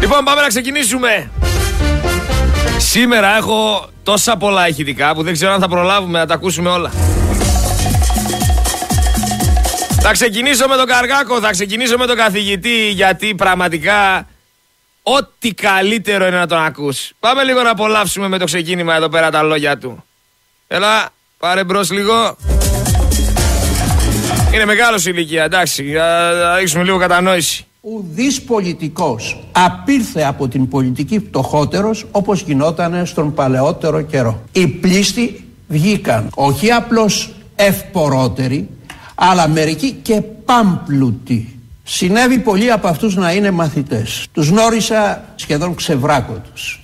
Λοιπόν, πάμε να ξεκινήσουμε. Σήμερα έχω τόσα πολλά ηχητικά που δεν ξέρω αν θα προλάβουμε να τα ακούσουμε όλα. Θα ξεκινήσω με τον Καργάκο, θα ξεκινήσω με τον καθηγητή γιατί πραγματικά ό,τι καλύτερο είναι να τον ακούς. Πάμε λίγο να απολαύσουμε με το ξεκίνημα εδώ πέρα τα λόγια του. Έλα, πάρε μπρος λίγο. Είναι μεγάλος ηλικία, εντάξει, θα ρίξουμε λίγο κατανόηση. Ουδής πολιτικός απήρθε από την πολιτική πτωχότερος όπως γινόταν στον παλαιότερο καιρό. Οι πλήστοι βγήκαν όχι απλώς ευπορότεροι αλλά μερικοί και πάμπλουτοι. Συνέβη πολλοί από αυτούς να είναι μαθητές. Τους γνώρισα σχεδόν ξεβράκο τους.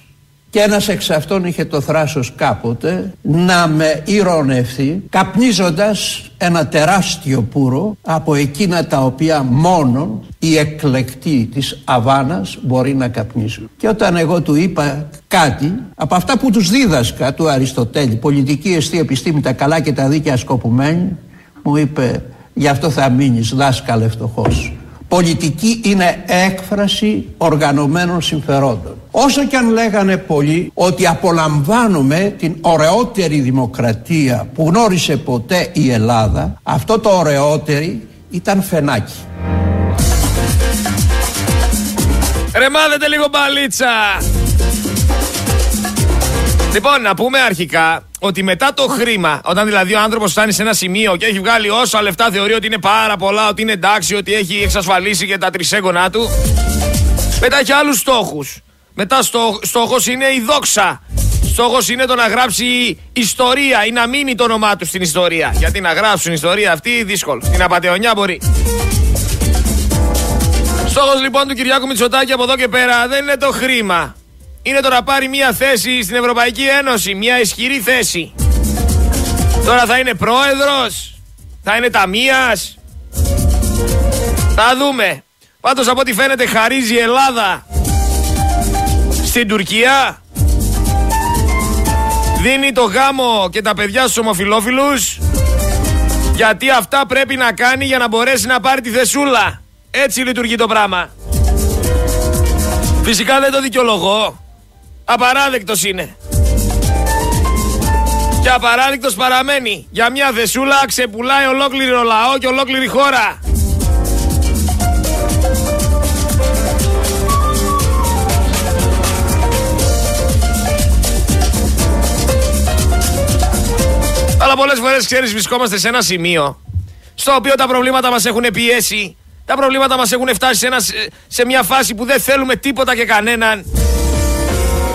Και ένας εξ αυτών είχε το θράσος κάποτε να με ηρωνευτεί καπνίζοντας ένα τεράστιο πουρο από εκείνα τα οποία μόνο οι εκλεκτοί της Αβάνας μπορεί να καπνίζουν. Και όταν εγώ του είπα κάτι από αυτά που τους δίδασκα του Αριστοτέλη, πολιτική αιστή επιστήμη, τα καλά και τα δίκαια σκοπουμένη, μου είπε γι' αυτό θα μείνεις δάσκαλε φτωχός. Πολιτική είναι έκφραση οργανωμένων συμφερόντων. Όσο και αν λέγανε πολλοί ότι απολαμβάνουμε την ωραιότερη δημοκρατία που γνώρισε ποτέ η Ελλάδα, αυτό το ωραιότερη ήταν φενάκι. Ρεμάδετε λίγο μπαλίτσα! Λοιπόν, να πούμε αρχικά ότι μετά το χρήμα, όταν δηλαδή ο άνθρωπος φτάνει σε ένα σημείο και έχει βγάλει όσα λεφτά θεωρεί ότι είναι πάρα πολλά, ότι είναι εντάξει, ότι έχει εξασφαλίσει και τα τρισέγγονά του, μετά έχει άλλους στόχους. Μετά στό, στόχος είναι η δόξα. Στόχος είναι το να γράψει ιστορία ή να μείνει το όνομά του στην ιστορία. Γιατί να γράψουν ιστορία αυτή δύσκολο. Στην απαταιωνιά μπορεί. Στόχος λοιπόν του Κυριάκου Μητσοτάκη από εδώ και πέρα δεν είναι το χρήμα είναι το να πάρει μια θέση στην Ευρωπαϊκή Ένωση, μια ισχυρή θέση. Τώρα θα είναι πρόεδρος, θα είναι ταμείας. Θα δούμε. Πάντως από ό,τι φαίνεται χαρίζει η Ελλάδα στην Τουρκία. Δίνει το γάμο και τα παιδιά στους ομοφιλόφιλους. Γιατί αυτά πρέπει να κάνει για να μπορέσει να πάρει τη θεσούλα. Έτσι λειτουργεί το πράγμα. Φυσικά δεν το δικαιολογώ. Απαράδεκτος είναι. Και απαράδεκτος παραμένει. Για μια δεσούλα ξεπουλάει ολόκληρο λαό και ολόκληρη χώρα. Αλλά πολλές φορές ξέρεις βρισκόμαστε σε ένα σημείο στο οποίο τα προβλήματα μας έχουν πιέσει τα προβλήματα μας έχουν φτάσει σε, ένα, σε μια φάση που δεν θέλουμε τίποτα και κανέναν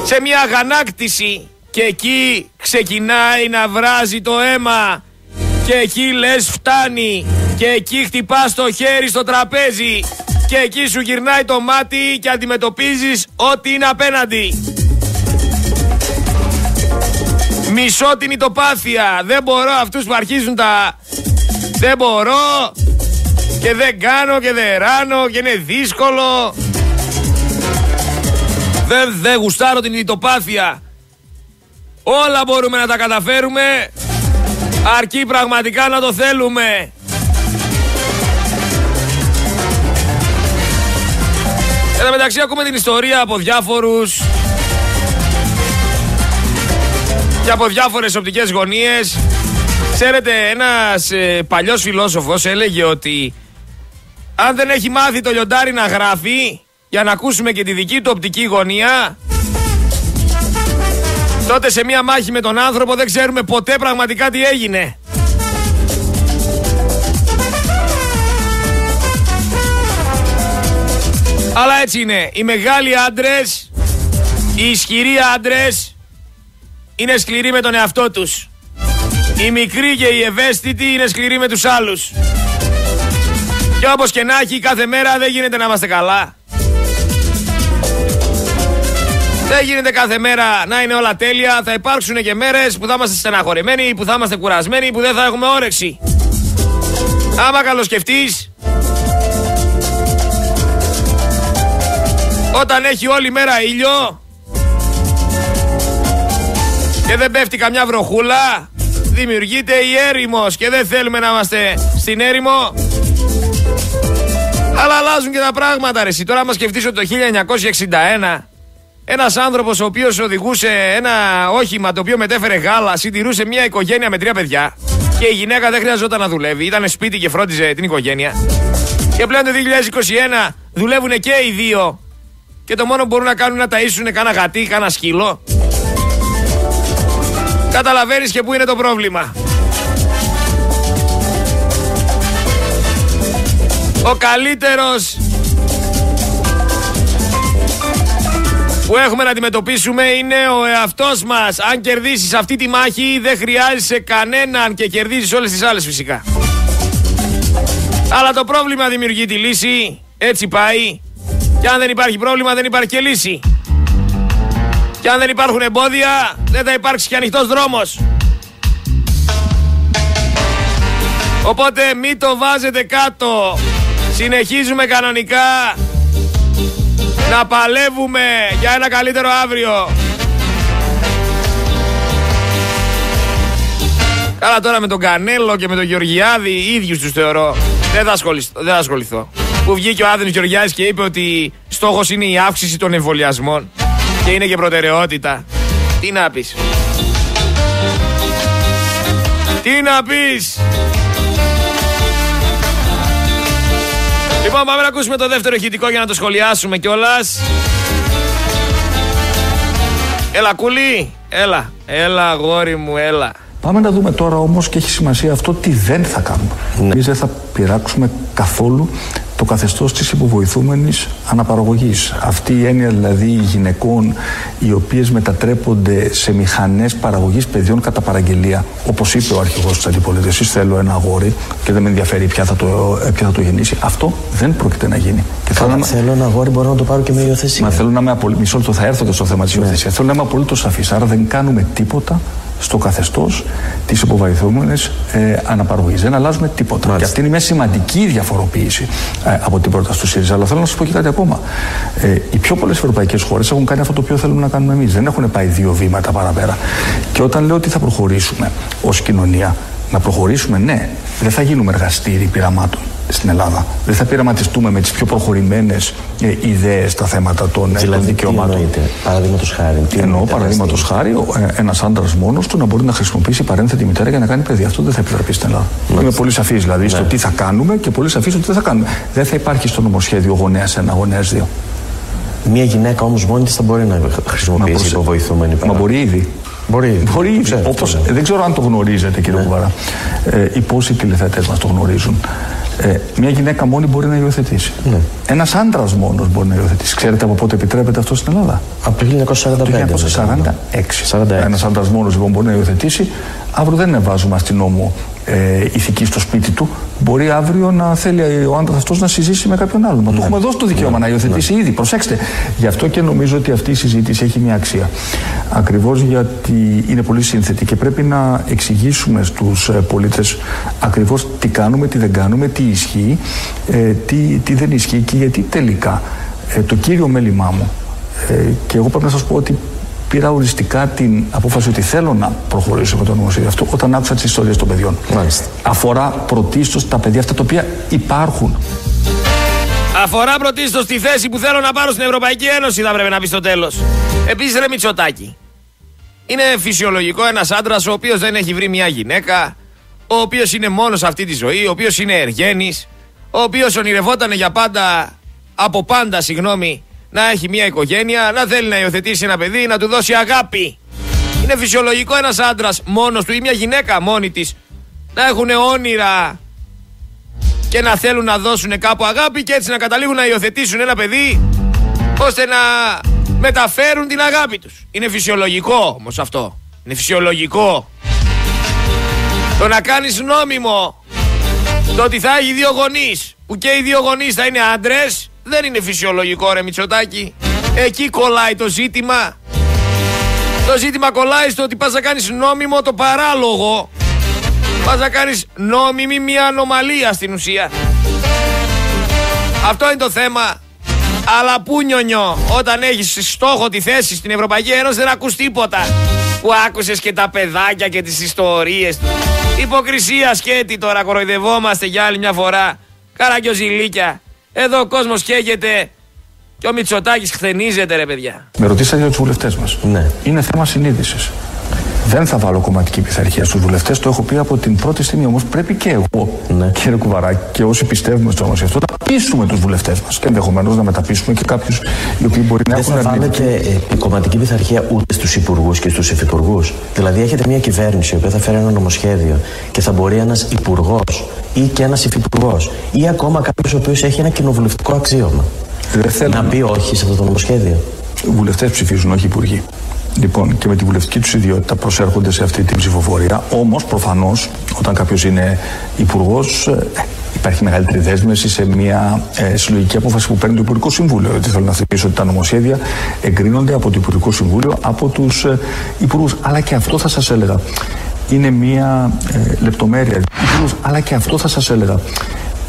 σε μια αγανάκτηση και εκεί ξεκινάει να βράζει το αίμα και εκεί λες φτάνει και εκεί χτυπάς το χέρι στο τραπέζι και εκεί σου γυρνάει το μάτι και αντιμετωπίζεις ό,τι είναι απέναντι. Μισό την ητοπάθεια. Δεν μπορώ αυτούς που αρχίζουν τα... Δεν μπορώ και δεν κάνω και δεν ράνω και είναι δύσκολο. Δεν δε γουστάρω την ητοπάθεια. Όλα μπορούμε να τα καταφέρουμε. Αρκεί πραγματικά να το θέλουμε. Εν μεταξύ ακούμε την ιστορία από διάφορους και από διάφορες οπτικές γωνίες. Ξέρετε, ένας ε, παλιός φιλόσοφος έλεγε ότι αν δεν έχει μάθει το λιοντάρι να γράφει, για να ακούσουμε και τη δική του οπτική γωνία τότε σε μία μάχη με τον άνθρωπο δεν ξέρουμε ποτέ πραγματικά τι έγινε. Αλλά έτσι είναι. Οι μεγάλοι άντρες, οι ισχυροί άντρες είναι σκληροί με τον εαυτό τους. Οι μικροί και οι ευαίσθητοι είναι σκληροί με τους άλλους. Και όπως και να έχει κάθε μέρα δεν γίνεται να είμαστε καλά. Δεν γίνεται κάθε μέρα να είναι όλα τέλεια. Θα υπάρξουν και μέρες που θα είμαστε στεναχωρημένοι, που θα είμαστε κουρασμένοι, που δεν θα έχουμε όρεξη. Άμα καλοσκεφτείς, όταν έχει όλη μέρα ήλιο και δεν πέφτει καμιά βροχούλα, δημιουργείται η έρημος και δεν θέλουμε να είμαστε στην έρημο. Αλλά αλλάζουν και τα πράγματα ρε. Τώρα μα σκεφτείς ότι το 1961 ένας άνθρωπος ο οποίος οδηγούσε ένα όχημα το οποίο μετέφερε γάλα, συντηρούσε μια οικογένεια με τρία παιδιά και η γυναίκα δεν χρειαζόταν να δουλεύει, ήταν σπίτι και φρόντιζε την οικογένεια. Και πλέον το 2021 δουλεύουν και οι δύο και το μόνο που μπορούν να κάνουν είναι να ταΐσουν κάνα γατί, κάνα σκύλο. Καταλαβαίνεις και πού είναι το πρόβλημα. Ο καλύτερος που έχουμε να αντιμετωπίσουμε είναι ο εαυτός μας. Αν κερδίσεις αυτή τη μάχη δεν χρειάζεσαι κανέναν και κερδίζεις όλες τις άλλες φυσικά. Αλλά το πρόβλημα δημιουργεί τη λύση. Έτσι πάει. Και αν δεν υπάρχει πρόβλημα δεν υπάρχει και λύση. Και αν δεν υπάρχουν εμπόδια δεν θα υπάρξει και ανοιχτός δρόμος. Οπότε μην το βάζετε κάτω. Συνεχίζουμε κανονικά να παλεύουμε για ένα καλύτερο αύριο. Καλά τώρα με τον Κανέλο και με τον Γεωργιάδη ίδιους τους θεωρώ. Δεν θα ασχοληθώ. Δεν θα ασχοληθώ. Που βγήκε ο Άδενος Γεωργιάδης και είπε ότι στόχος είναι η αύξηση των εμβολιασμών και είναι και προτεραιότητα. Τι να πεις. Τι να πεις. Λοιπόν, πάμε να ακούσουμε το δεύτερο ηχητικό για να το σχολιάσουμε κιόλας. Έλα, κουλή. Έλα. Έλα, αγόρι μου, έλα. Πάμε να δούμε τώρα όμως και έχει σημασία αυτό τι δεν θα κάνουμε. Ναι. Εμείς δεν θα πειράξουμε καθόλου το καθεστώς της υποβοηθούμενης αναπαραγωγής. Αυτή η έννοια δηλαδή γυναικών οι οποίες μετατρέπονται σε μηχανές παραγωγής παιδιών κατά παραγγελία. Όπως είπε ο αρχηγός της αντιπολίτευσης, θέλω ένα αγόρι και δεν με ενδιαφέρει ποια θα το, ποια θα το γεννήσει. Αυτό δεν πρόκειται να γίνει. Και θέλω, να... θέλω ένα αγόρι, μπορώ να το πάρω και με υιοθεσία. Μα θέλω να είμαι απολύτω. Μισό λεπτό θα έρθω στο θέμα της ναι. υιοθεσίας. Θέλω να είμαι απολύτως σαφή. Άρα δεν κάνουμε τίποτα στο καθεστώς της υποβαϊθούμενη ε, αναπαραγωγής. Δεν αλλάζουμε τίποτα. Μάλιστα. Και αυτή είναι μια σημαντική διαφοροποίηση ε, από την πρόταση του ΣΥΡΙΖΑ. Αλλά θέλω να σας πω και κάτι ακόμα. Ε, οι πιο πολλές ευρωπαϊκές χώρες έχουν κάνει αυτό το οποίο θέλουμε να κάνουμε εμείς. Δεν έχουν πάει δύο βήματα παραπέρα. Και όταν λέω ότι θα προχωρήσουμε ως κοινωνία, να προχωρήσουμε, ναι, δεν θα γίνουμε εργαστήρι πειραμάτων στην Ελλάδα. Δεν θα πειραματιστούμε με τις πιο προχωρημένες ε, ιδέες στα θέματα των, ε, δηλαδή, δικαιωμάτων. Παραδείγματος χάρη. Τι εννοώ, παραδείγματος χάρη, ε, ένας άντρας μόνος του να μπορεί να χρησιμοποιήσει παρένθετη μητέρα για να κάνει παιδί. Αυτό δεν θα επιτραπεί στην Ελλάδα. Μάλιστα. Είμαι πολύ σαφής δηλαδή ναι. στο τι θα κάνουμε και πολύ σαφής στο τι δεν θα κάνουμε. Δεν θα υπάρχει στο νομοσχέδιο γονέας 1, γονέας 2. Μια γυναίκα όμως μόνη της θα μπορεί να χρησιμοποιήσει υποβοηθούμενη Μα μπορεί ήδη. Μπορεί, μπορεί ήδη. Όπως, δεν ξέρω αν το γνωρίζετε κύριε ναι. Κουβαρά. Ε, οι πόσοι τηλεθετέ μας το γνωρίζουν. Ε, μια γυναίκα μόνη μπορεί να υιοθετήσει. Ναι. Ένας άντρας μόνος μπορεί να υιοθετήσει. Ξέρετε από πότε επιτρέπεται αυτό στην Ελλάδα; Από το 1945. 1946. Ένας άντρας μόνος λοιπόν μπορεί να υιοθετήσει. Αύριο δεν βάζουμε στην νόμο ε, ηθική στο σπίτι του, μπορεί αύριο να θέλει ο άντρας αυτός να συζήσει με κάποιον άλλον. Μα ναι. του έχουμε δώσει το δικαίωμα ναι. να υιοθετήσει ναι. ήδη. Προσέξτε. Γι' αυτό και νομίζω ότι αυτή η συζήτηση έχει μια αξία. Ακριβώς γιατί είναι πολύ σύνθετη και πρέπει να εξηγήσουμε στους ε, πολίτες ακριβώς τι κάνουμε, τι δεν κάνουμε, τι ισχύει, ε, τι, τι δεν ισχύει και γιατί τελικά ε, το κύριο μέλημά μου ε, και εγώ πρέπει να σας πω ότι πήρα οριστικά την απόφαση ότι θέλω να προχωρήσω με το νομοσχέδιο αυτό όταν άκουσα τις ιστορίες των παιδιών. Μάλιστα. Αφορά πρωτίστως τα παιδιά αυτά τα οποία υπάρχουν. Αφορά πρωτίστως τη θέση που θέλω να πάρω στην Ευρωπαϊκή Ένωση, θα πρέπει να πεις στο τέλος. Επίσης, ρε Μητσοτάκη. Είναι φυσιολογικό ένας άντρας ο οποίος δεν έχει βρει μια γυναίκα, ο οποίος είναι μόνος σε αυτή τη ζωή, ο οποίος είναι εργένης, ο οποίος ονειρευόταν για πάντα, από πάντα, συγγνώμη, να έχει μια οικογένεια, να θέλει να υιοθετήσει ένα παιδί, να του δώσει αγάπη. Είναι φυσιολογικό ένας άντρας μόνος του ή μια γυναίκα μόνη της να έχουν όνειρα και να θέλουν να δώσουν κάπου αγάπη και έτσι να καταλήγουν να υιοθετήσουν ένα παιδί ώστε να μεταφέρουν την αγάπη τους. Είναι φυσιολογικό όμως αυτό. Είναι φυσιολογικό. Το να κάνεις νόμιμο το ότι θα έχει δύο γονείς που και οι δύο γονείς θα είναι άντρες δεν είναι φυσιολογικό ρε Μητσοτάκη. Εκεί κολλάει το ζήτημα. Το ζήτημα κολλάει στο ότι πας να κάνεις νόμιμο το παράλογο. Πας να κάνεις νόμιμη μια ανομαλία στην ουσία. Αυτό είναι το θέμα. Αλλά πού νιονιό, όταν έχεις στόχο τη θέση στην Ευρωπαϊκή Ένωση δεν ακούς τίποτα. Που άκουσες και τα παιδάκια και τις ιστορίες του. Υποκρισία σκέτη τώρα κοροϊδευόμαστε για άλλη μια φορά. Καραγκιοζηλίκια. Εδώ ο κόσμος καίγεται και ο Μητσοτάκης χθενίζεται, ρε παιδιά. Με ρωτήσατε για τους βουλευτές μας. Ναι. Είναι θέμα συνείδησης. Δεν θα βάλω κομματική πειθαρχία στους βουλευτές. Το έχω πει από την πρώτη στιγμή. Όμως πρέπει και εγώ, Ναι. κύριε Κουβαράκη, και όσοι πιστεύουμε στο όνομα αυτό, να πείσουμε τους βουλευτές μας. Και ενδεχομένως να μεταπίσουμε και κάποιους οι οποίοι μπορεί να Δεν έχουν θα αρνητική. βάλετε ε, κομματική πειθαρχία ούτε στους υπουργούς και στους υφυπουργούς. Δηλαδή, έχετε μια κυβέρνηση η οποία θα φέρει ένα νομοσχέδιο και θα μπορεί ένας υπουργός ή και ένας υφυπουργός ή ακόμα κάποιος ο οποίος έχει ένα κοινοβουλευτικό αξίωμα Δεν θέλω να πει όχι σε αυτό το νομοσχέδιο. Οι βουλευτές ψηφίζουν, όχι οι υπουργοί. Λοιπόν, και με τη βουλευτική τους ιδιότητα προσέρχονται σε αυτή την ψηφοφορία. Όμως, προφανώς, όταν κάποιος είναι υπουργός, υπάρχει μεγαλύτερη δέσμευση σε μια ε, συλλογική απόφαση που παίρνει το Υπουργικό Συμβούλιο. Γιατί θέλω να θυμίσω ότι τα νομοσχέδια εγκρίνονται από το Υπουργικό Συμβούλιο, από τους ε, υπουργούς. Αλλά και αυτό θα σας έλεγα. Είναι μια ε, λεπτομέρεια. Υπουργούς, αλλά και αυτό θα σας έλεγα.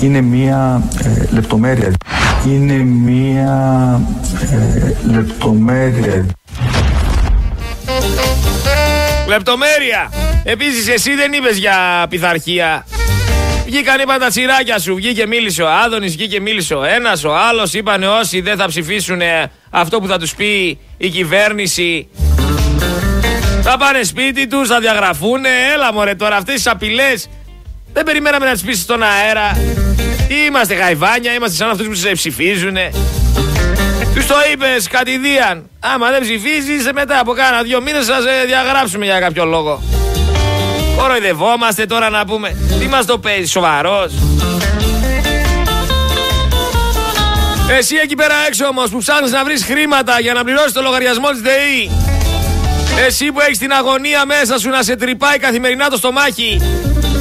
Είναι μια ε, λεπτομέρεια. Είναι μια ε, λεπτομέρεια. Λεπτομέρεια. Επίσης, εσύ δεν είπες για πειθαρχία. Βγήκαν, είπαν τα τσιράκια σου. Βγήκε, μίλησε ο Άδωνης, βγήκε, μίλησε ο ένας, ο άλλος. Είπαν όσοι δεν θα ψηφίσουν αυτό που θα τους πει η κυβέρνηση. Θα πάνε σπίτι τους, θα διαγραφούν. Έλα μωρέ τώρα, αυτές τις απειλές δεν περιμέναμε να τις πει στον αέρα. Είμαστε γαϊβάνια, είμαστε σαν αυτούς που σε ψηφίζουν. Τους το είπες κατηδίαν. Άμα δεν ψηφίζεις, μετά από κάνα δύο μήνες θα σε διαγράψουμε για κάποιο λόγο. Κοροϊδευόμαστε τώρα να πούμε. Τι μας το παίζεις, σοβαρός; Εσύ εκεί πέρα έξω όμως που ψάχνεις να βρεις χρήματα για να πληρώσεις το λογαριασμό της ΔΕΗ. Εσύ που έχεις την αγωνία μέσα σου να σε τρυπάει καθημερινά το στομάχι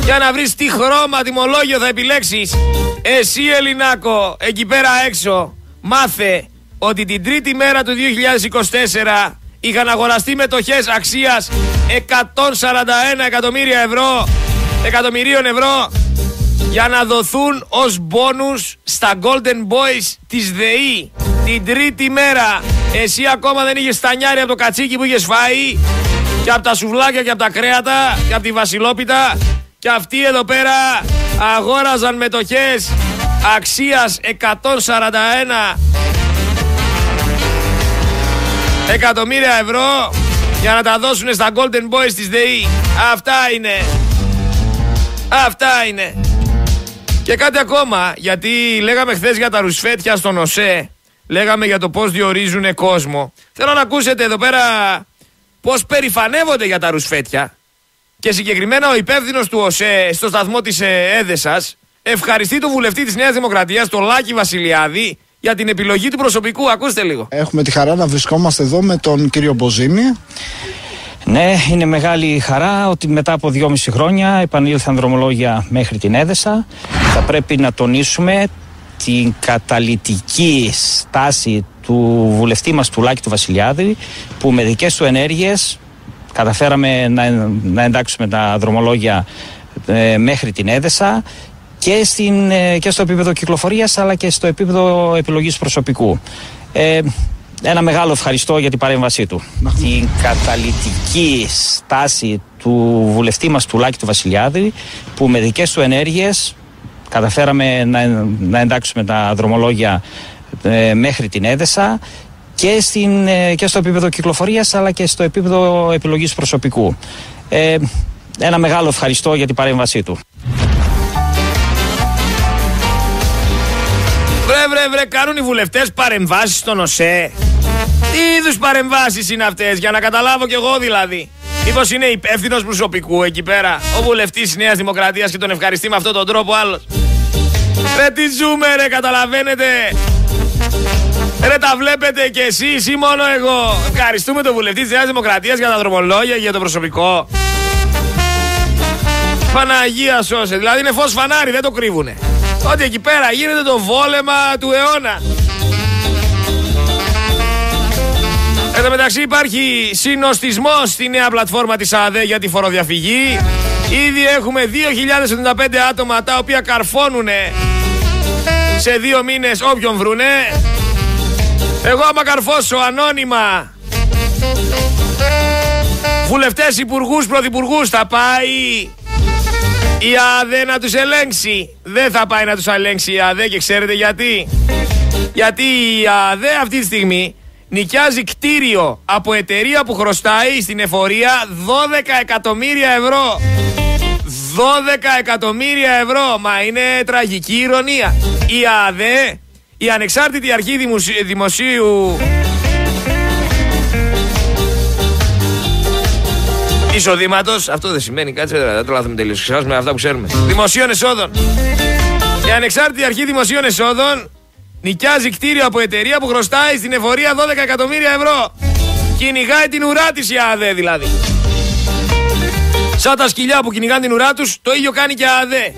για να βρεις τι χρώμα τιμολόγιο θα επιλέξεις. Εσύ Ελληνάκο, εκεί πέρα έξω, μάθε ότι την τρίτη μέρα του 2024 είχαν αγοραστεί μετοχές αξίας 141 εκατομμύρια ευρώ, εκατομμυρίων ευρώ για να δοθούν ως μπόνους στα Golden Boys της ΔΕΗ την τρίτη μέρα. Εσύ ακόμα δεν είχες στανιάρι από το κατσίκι που είχες φάει και από τα σουβλάκια και από τα κρέατα και από τη βασιλόπιτα και αυτοί εδώ πέρα αγόραζαν μετοχές αξίας 141 εκατομμύρια ευρώ για να τα δώσουν στα Golden Boys της ΔΕΗ. Αυτά είναι. Αυτά είναι. Και κάτι ακόμα, γιατί λέγαμε χθες για τα ρουσφέτια στον ΟΣΕ, λέγαμε για το πώς διορίζουν κόσμο. Θέλω να ακούσετε εδώ πέρα πώς περηφανεύονται για τα ρουσφέτια και συγκεκριμένα ο υπεύθυνος του ΟΣΕ στο σταθμό της ε, Έδεσας ευχαριστεί τον βουλευτή της Νέας Δημοκρατίας, τον Λάκη Βασιλιάδη, για την επιλογή του προσωπικού. Ακούστε λίγο. Έχουμε τη χαρά να βρισκόμαστε εδώ με τον κύριο Μποζίνη. Ναι, είναι μεγάλη χαρά ότι μετά από δυόμιση χρόνια επανήλθαν δρομολόγια μέχρι την Έδεσα. Θα πρέπει να τονίσουμε την καταλητική στάση του βουλευτή μας του Λάκη του Βασιλιάδη που με δικές του ενέργειες καταφέραμε να, να εντάξουμε τα δρομολόγια ε, μέχρι την Έδεσα και, στην, ε, και στο επίπεδο κυκλοφορίας αλλά και στο επίπεδο επιλογής προσωπικού. Ε, ένα μεγάλο ευχαριστώ για την παρέμβασή του. Την καταλητική στάση του βουλευτή μας του Λάκη του Βασιλιάδη που με δικές του ενέργειες καταφέραμε να, να εντάξουμε τα δρομολόγια ε, μέχρι την Έδεσα και, στην, ε, και στο επίπεδο κυκλοφορίας αλλά και στο επίπεδο επιλογής προσωπικού. Ε, ένα μεγάλο ευχαριστώ για την παρέμβασή του. Βρε, βρε, βρε, κάνουν οι βουλευτές παρεμβάσεις στον ΟΣΕ. Τι είδους παρεμβάσεις είναι αυτές, για να καταλάβω κι εγώ δηλαδή. Μήπως είναι υπεύθυνος προσωπικού εκεί πέρα, ο βουλευτής της Νέας Δημοκρατίας και τον ευχαριστεί με αυτόν τον τρόπο άλλος. Ρε, τι ζούμε, ρε, καταλαβαίνετε. Ρε, τα βλέπετε κι εσείς ή μόνο εγώ. Ευχαριστούμε τον βουλευτή της Νέας Δημοκρατίας για τα δρομολόγια και για το προσωπικό. Παναγία σώσε. Δηλαδή είναι φως φανάρι, δεν το κρύβουνε. Ότι εκεί πέρα γίνεται το βόλεμα του αιώνα. Εν τω μεταξύ υπάρχει συνοστισμός στη νέα πλατφόρμα της ΑΔΕ για τη φοροδιαφυγή. Ήδη έχουμε 2.075 άτομα τα οποία καρφώνουν σε δύο μήνες όποιον βρουνε. Εγώ άμα καρφώσω ανώνυμα βουλευτές, υπουργούς, πρωθυπουργούς θα πάει Η ΑΔΕ να τους ελέγξει. Δεν θα πάει να τους ελέγξει η ΑΔΕ και ξέρετε γιατί. Γιατί η ΑΔΕ αυτή τη στιγμή νοικιάζει κτίριο από εταιρεία που χρωστάει στην εφορία 12 εκατομμύρια ευρώ. 12 εκατομμύρια ευρώ. Μα είναι τραγική ηρωνία. Η ΑΔΕ, η Ανεξάρτητη Αρχή Δημοσίου Εισοδήματος, αυτό δεν σημαίνει, κάτσε, δεν το λάθουμε τελείως. Ξεχάσουμε αυτά που ξέρουμε. Δημοσίων εσόδων. Η Ανεξάρτητη Αρχή Δημοσίων Εσόδων νοικιάζει κτίριο από εταιρεία που χρωστάει στην εφορία 12 εκατομμύρια ευρώ. Κυνηγάει την ουρά της η ΑΔΕ δηλαδή. Σαν τα σκυλιά που κυνηγάνε την ουρά τους, το ίδιο κάνει και ΑΔΕ.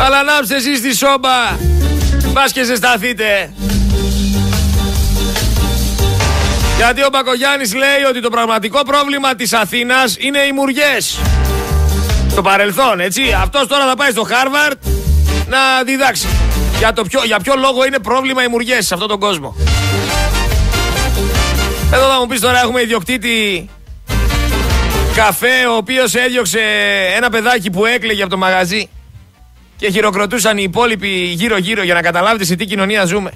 Αλλά ανάψτε εσείς τη σόμπα. Πα και ζεσταθείτε. Γιατί ο Μπακογιάννης λέει ότι το πραγματικό πρόβλημα της Αθήνας είναι οι μουριές. Στο παρελθόν, έτσι. Αυτός τώρα θα πάει στο Χάρβαρντ να διδάξει. Για, το ποιο, για ποιο λόγο είναι πρόβλημα οι μουριές σε αυτόν τον κόσμο. Εδώ θα μου πεις τώρα έχουμε ιδιοκτήτη καφέ ο οποίος έδιωξε ένα παιδάκι που έκλαιγε από το μαγαζί και χειροκροτούσαν οι υπόλοιποι γύρω-γύρω για να καταλάβετε σε τι κοινωνία ζούμε.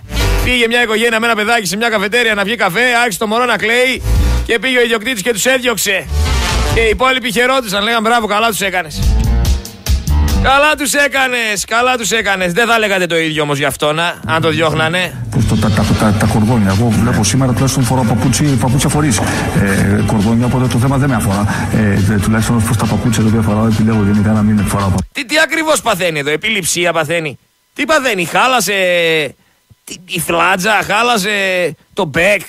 Πήγε μια οικογένεια με ένα παιδάκι σε μια καφετέρια να βγει καφέ, άρχισε το μωρό να κλαίει και πήγε ο ιδιοκτήτης και τους έδιωξε. Και οι υπόλοιποι χαιρόντουσαν, λέγαν μπράβο, καλά τους έκανες. Καλά τους έκανες, καλά τους έκανες. Δεν θα λέγατε το ίδιο όμως γι' αυτό να, αν το διώχνανε. Το, τα, τα, τα, τα, κορδόνια. Εγώ βλέπω σήμερα τουλάχιστον φοράω παπούτσι, παπούτσια φορείς. Ε, κορδόνια, οπότε το θέμα δεν με αφορά. Ε, τουλάχιστον προς τα παπούτσια τα οποία φοράω, επιλέγω γενικά να μην φοράω. Τι, τι ακριβώς παθαίνει εδώ, επιληψία παθαίνει. Τι παθαίνει, χάλασε η φλάτζα, χάλασε το μπέκ,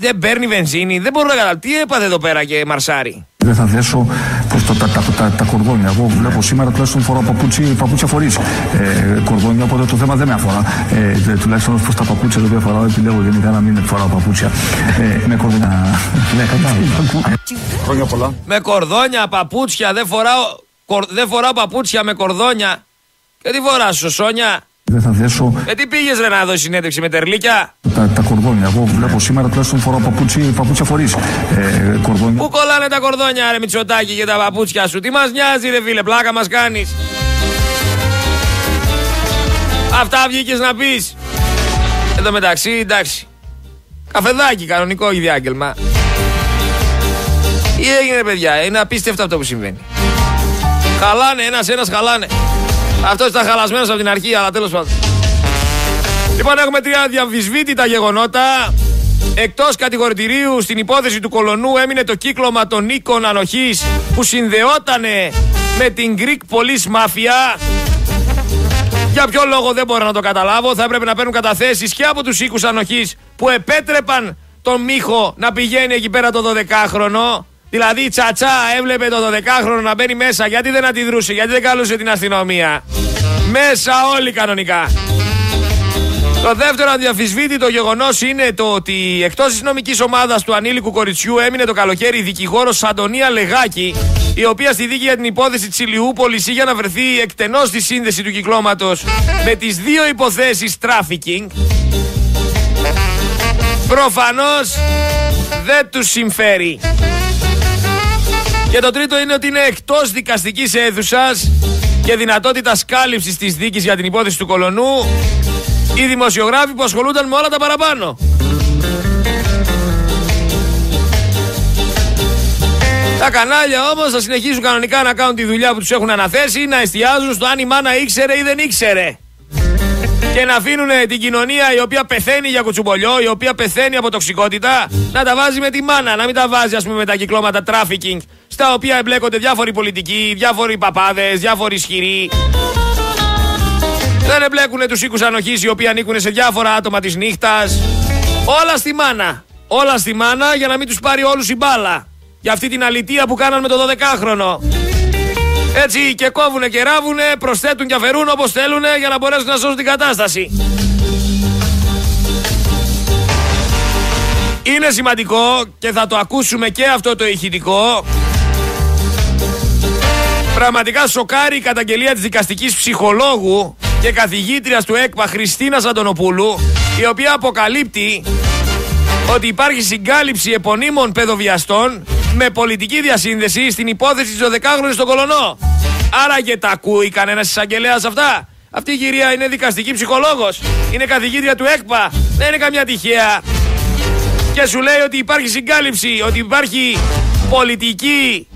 δεν παίρνει βενζίνη, δεν μπορώ να καταλάβω. Τι έπαθε εδώ πέρα και μαρσάρι; Δεν θα δέσω προς το, τα, τα, τα, τα, κορδόνια. Εγώ βλέπω σήμερα τουλάχιστον φοράω παπούτσι, παπούτσια φορείς. Ε, κορδόνια, οπότε το θέμα δεν με αφορά. Ε, τουλάχιστον προς τα παπούτσια τα οποία φοράω, επιλέγω γενικά να μην φοράω παπούτσια. Ε, με κορδόνια. ναι, κατάλαβα. Χρόνια πολλά. Με κορδόνια, παπούτσια, δεν φοράω, κορ, δεν φοράω παπούτσια με κορδόνια. Και τι φοράς, Σόνια; Δεν θα δέσω. Ε, τι πήγες ρε να δώσεις συνέντευξη με τερλίκια; Τα, τα κορδόνια. Εγώ βλέπω σήμερα τουλάχιστον φοράω παπούτσι, παπούτσια φορείς. Ε, κορδόνια. Πού κολλάνε τα κορδόνια, ρε Μητσοτάκι και τα παπούτσια σου; Τι μας νοιάζει, ρε φίλε, πλάκα μας κάνεις; Αυτά βγήκες να πεις; Εδώ μεταξύ, εντάξει. Καφεδάκι, κανονικό διάγγελμα. Τι έγινε, παιδιά, είναι απίστευτο αυτό που συμβαίνει. Χαλάνε, ένα-ένα χαλάνε. Αυτός ήταν χαλασμένος από την αρχή, αλλά τέλος πάντων. Λοιπόν, έχουμε τρία διαμφισβήτητα γεγονότα. Εκτός κατηγορητηρίου στην υπόθεση του κολονού έμεινε το κύκλωμα των οίκων ανοχής που συνδεότανε με την Greek Police Mafia. Για ποιο λόγο δεν μπορώ να το καταλάβω. Θα έπρεπε να παίρνουν καταθέσεις και από τους οίκους ανοχής που επέτρεπαν τον Μίχο να πηγαίνει εκεί πέρα το 12χρονο. Δηλαδή η τσατσά έβλεπε το 12χρονο να μπαίνει μέσα. Γιατί δεν αντιδρούσε, γιατί δεν καλούσε την αστυνομία. Μέσα όλοι κανονικά. Το δεύτερο αδιαμφισβήτητο γεγονός είναι το ότι εκτός της νομικής ομάδας του ανήλικου κοριτσιού έμεινε το καλοκαίρι η δικηγόρος Αντωνία Λεγάκη, η οποία στη δίκη για την υπόθεση της Ηλιούπολης είχε αναφερθεί εκτενώς στη σύνδεση του κυκλώματος με τις δύο υποθέσεις τράφικινγκ. Προφανώς δεν τους συμφέρει. Και το τρίτο είναι ότι είναι εκτός δικαστικής αίθουσας και δυνατότητα κάλυψη της δίκης για την υπόθεση του κολονού οι δημοσιογράφοι που ασχολούνταν με όλα τα παραπάνω. Τα κανάλια όμως θα συνεχίσουν κανονικά να κάνουν τη δουλειά που τους έχουν αναθέσει, να εστιάζουν στο αν η μάνα ήξερε ή δεν ήξερε. Και να αφήνουν την κοινωνία η οποία πεθαίνει για κουτσουμπολιό, η οποία πεθαίνει από τοξικότητα, να τα βάζει με τη μάνα, να μην τα βάζει ας πούμε με τα κυκλώματα τράφικινγκ στα οποία εμπλέκονται διάφοροι πολιτικοί, διάφοροι παπάδες, διάφοροι ισχυροί. Δεν εμπλέκουν τους οίκους ανοχής οι οποίοι ανήκουν σε διάφορα άτομα της νύχτας. Όλα στη μάνα. Όλα στη μάνα για να μην τους πάρει όλους η μπάλα. Για αυτή την αλητία που κάναν με το 12χρονο. Έτσι και κόβουνε και ράβουνε, προσθέτουν και αφαιρούν όπως θέλουν για να μπορέσουν να σώσουν την κατάσταση. Είναι σημαντικό και θα το ακούσουμε και αυτό το ηχητικό Πραγματικά σοκάρει η καταγγελία της δικαστικής ψυχολόγου και καθηγήτριας του ΕΚΠΑ Χριστίνας Αντωνοπούλου η οποία αποκαλύπτει ότι υπάρχει συγκάλυψη επωνύμων παιδοβιαστών με πολιτική διασύνδεση στην υπόθεση της 12χρονη στον Κολονό. Άρα και τα ακούει κανένας εισαγγελέας αυτά. Αυτή η κυρία είναι δικαστική ψυχολόγος. Είναι καθηγήτρια του ΕΚΠΑ. Δεν είναι καμιά τυχαία. Και σου λέει ότι υπάρχει συγκάλυψη, ότι υπάρχει πολιτική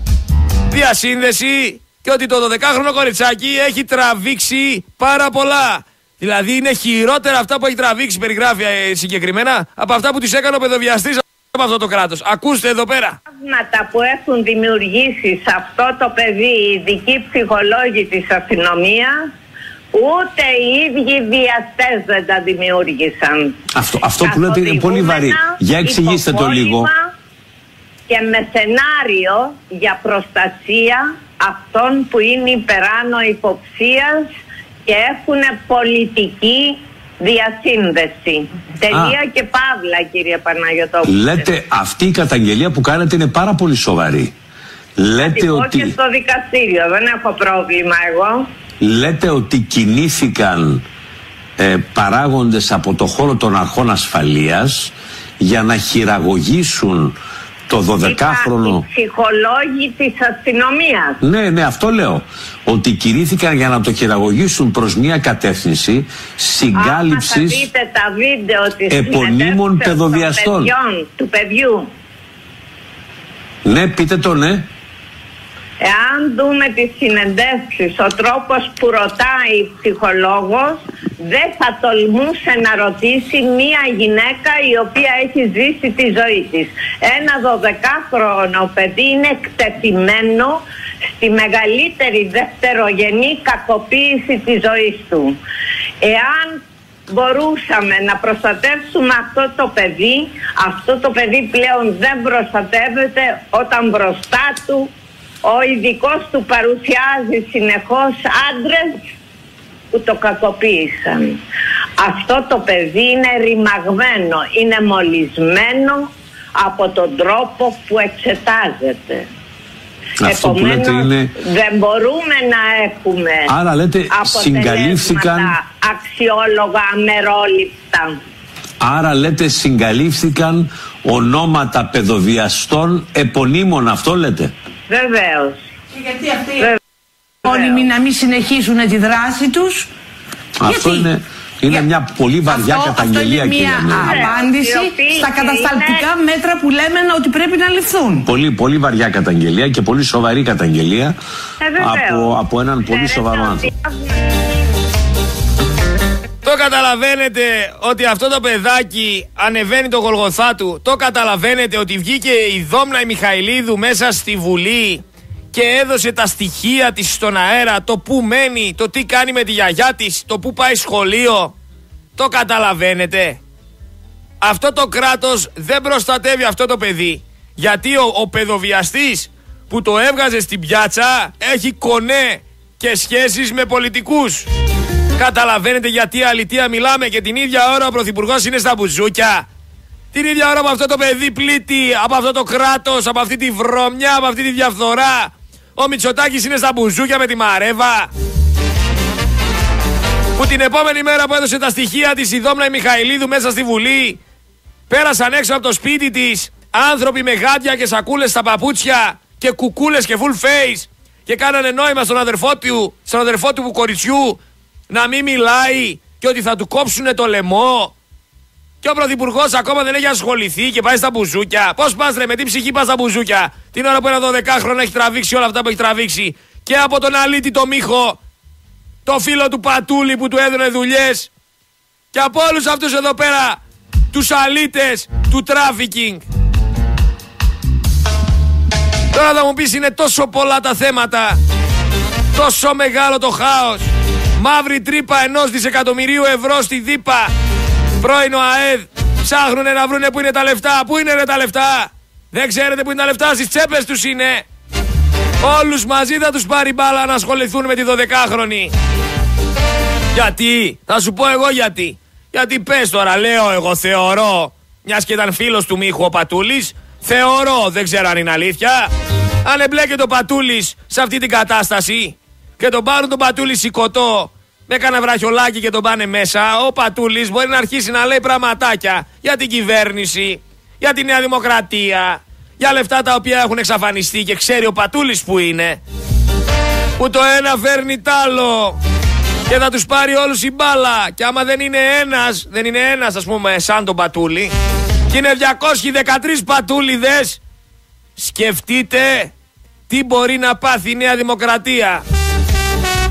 διασύνδεση και ότι το 12χρονο κοριτσάκι έχει τραβήξει πάρα πολλά. Δηλαδή είναι χειρότερα αυτά που έχει τραβήξει, περιγράφει ε, συγκεκριμένα, από αυτά που της έκανε ο παιδοβιαστής από αυτό το κράτος. Ακούστε εδώ πέρα. Πράγματα που έχουν δημιουργήσει σε αυτό το παιδί οι ειδικοί ψυχολόγοι της αστυνομίας, ούτε οι ίδιοι βιαστές δεν τα δημιούργησαν. Αυτό, αυτό που λέτε είναι πολύ βαρύ. Για εξηγήστε το λίγο. Και με σενάριο για προστασία αυτών που είναι υπεράνω υποψίας και έχουν πολιτική διασύνδεση. Τελεία και παύλα κύριε Παναγιωτόπουλε. Λέτε αυτή η καταγγελία που κάνετε είναι πάρα πολύ σοβαρή. Λέτε ότι... και στο δικαστήριο, δεν έχω πρόβλημα εγώ. Λέτε ότι κινήθηκαν ε, παράγοντες από το χώρο των αρχών ασφαλείας για να χειραγωγήσουν το 12χρονο. Οι ψυχολόγοι της αστυνομίας. Ναι, ναι, αυτό λέω. Ότι κηρύθηκαν για να το χειραγωγήσουν προς μια κατεύθυνση συγκάλυψης επωνύμων παιδοδιαστών. Του παιδιού. Ναι, πείτε το, ναι. Εάν δούμε τις συνεντεύξεις, ο τρόπος που ρωτάει η ψυχολόγος δεν θα τολμούσε να ρωτήσει μία γυναίκα η οποία έχει ζήσει τη ζωή της. Ένα 12χρονο παιδί είναι εκτεθειμένο στη μεγαλύτερη δευτερογενή κακοποίηση της ζωής του. Εάν μπορούσαμε να προστατεύσουμε αυτό το παιδί, αυτό το παιδί πλέον δεν προστατεύεται όταν μπροστά του ο ειδικός του παρουσιάζει συνεχώς άντρες που το κακοποίησαν. Αυτό το παιδί είναι ρημαγμένο, είναι μολυσμένο από τον τρόπο που εξετάζεται. Αυτό Επομένως, είναι... δεν μπορούμε να έχουμε Άρα λέτε συγκαλύφθηκαν αξιόλογα αμερόληπτα. Άρα λέτε συγκαλύφθηκαν ονόματα παιδοβιαστών επωνύμων αυτό λέτε; Βεβαίως. γιατί αυτοί όλοι να μην συνεχίσουν τη δράση τους. Αυτό γιατί; είναι, είναι μια πολύ βαριά αυτό, καταγγελία αυτό είναι μια απάντηση στα κατασταλτικά μέτρα που λέμε ότι πρέπει να ληφθούν. Πολύ, πολύ βαριά καταγγελία και πολύ σοβαρή καταγγελία ε, από, από έναν πολύ σοβαρό άνθρωπο. Το καταλαβαίνετε ότι αυτό το παιδάκι ανεβαίνει το γολγοθά του. Το καταλαβαίνετε ότι βγήκε η Δόμνα η Μιχαηλίδου μέσα στη Βουλή και έδωσε τα στοιχεία της στον αέρα, το που μένει, το τι κάνει με τη γιαγιά της, το που πάει σχολείο. Το καταλαβαίνετε. Αυτό το κράτος δεν προστατεύει αυτό το παιδί. Γιατί ο, ο παιδοβιαστής που το έβγαζε στην πιάτσα έχει κονέ και σχέσεις με πολιτικούς. Καταλαβαίνετε γιατί αλητία μιλάμε και την ίδια ώρα ο Πρωθυπουργός είναι στα μπουζούκια. Την ίδια ώρα από αυτό το παιδί πλήττει, από αυτό το κράτος, από αυτή τη βρωμιά, από αυτή τη διαφθορά. Ο Μητσοτάκης είναι στα μπουζούκια με τη Μαρέβα. Που την επόμενη μέρα που έδωσε τα στοιχεία της η Δόμνα η Μιχαηλίδου μέσα στη Βουλή, πέρασαν έξω από το σπίτι της άνθρωποι με γάντια και σακούλες στα παπούτσια και κουκούλες και full face και κάνανε νόημα στον αδερφό του, στον αδερφό του κοριτσιού να μην μιλάει και ότι θα του κόψουν το λαιμό. Και ο Πρωθυπουργός ακόμα δεν έχει ασχοληθεί και πάει στα μπουζούκια. Πώς πας ρε, με τι ψυχή πας στα μπουζούκια; Την ώρα που ένα 12χρονο έχει τραβήξει όλα αυτά που έχει τραβήξει. Και από τον αλήτη το Μίχο, το φίλο του Πατούλη που του έδωνε δουλειές. Και από όλους αυτούς εδώ πέρα, τους αλήτες του τράφικινγκ. Τώρα θα μου πεις είναι τόσο πολλά τα θέματα Τόσο μεγάλο το χάος Μαύρη τρύπα ενός δισεκατομμυρίου ευρώ στη ΔΥΠΑ. Πρώην ΟΑΕΔ. Ψάχνουνε να βρούνε που είναι τα λεφτά. Πού είναι ρε τα λεφτά; Δεν ξέρετε που είναι τα λεφτά; Στις τσέπες τους είναι. Όλους μαζί θα τους πάρει μπάλα να ασχοληθούν με τη 12χρονη. Γιατί; Θα σου πω εγώ γιατί. Γιατί πες τώρα, λέω εγώ θεωρώ. Μιας και ήταν φίλος του Μίχου ο Πατούλης. Θεωρώ, δεν ξέρω αν είναι αλήθεια. Αν εμπλέκεται ο Πατούλης σε αυτή την κατάσταση και τον πάρουν τον Πατούλη σηκωτό με κανένα βραχιολάκι και τον πάνε μέσα, ο Πατούλης μπορεί να αρχίσει να λέει πραγματάκια για την κυβέρνηση, για τη Νέα Δημοκρατία, Για λεφτά τα οποία έχουν εξαφανιστεί και ξέρει ο Πατούλης που είναι. Που το ένα φέρνει τ' άλλο. Και θα τους πάρει όλους η μπάλα. Και άμα δεν είναι ένας, δεν είναι ένας ας πούμε σαν τον Πατούλη. Και είναι 213 πατούλιδες. Σκεφτείτε τι μπορεί να πάθει η Νέα Δημοκρατία.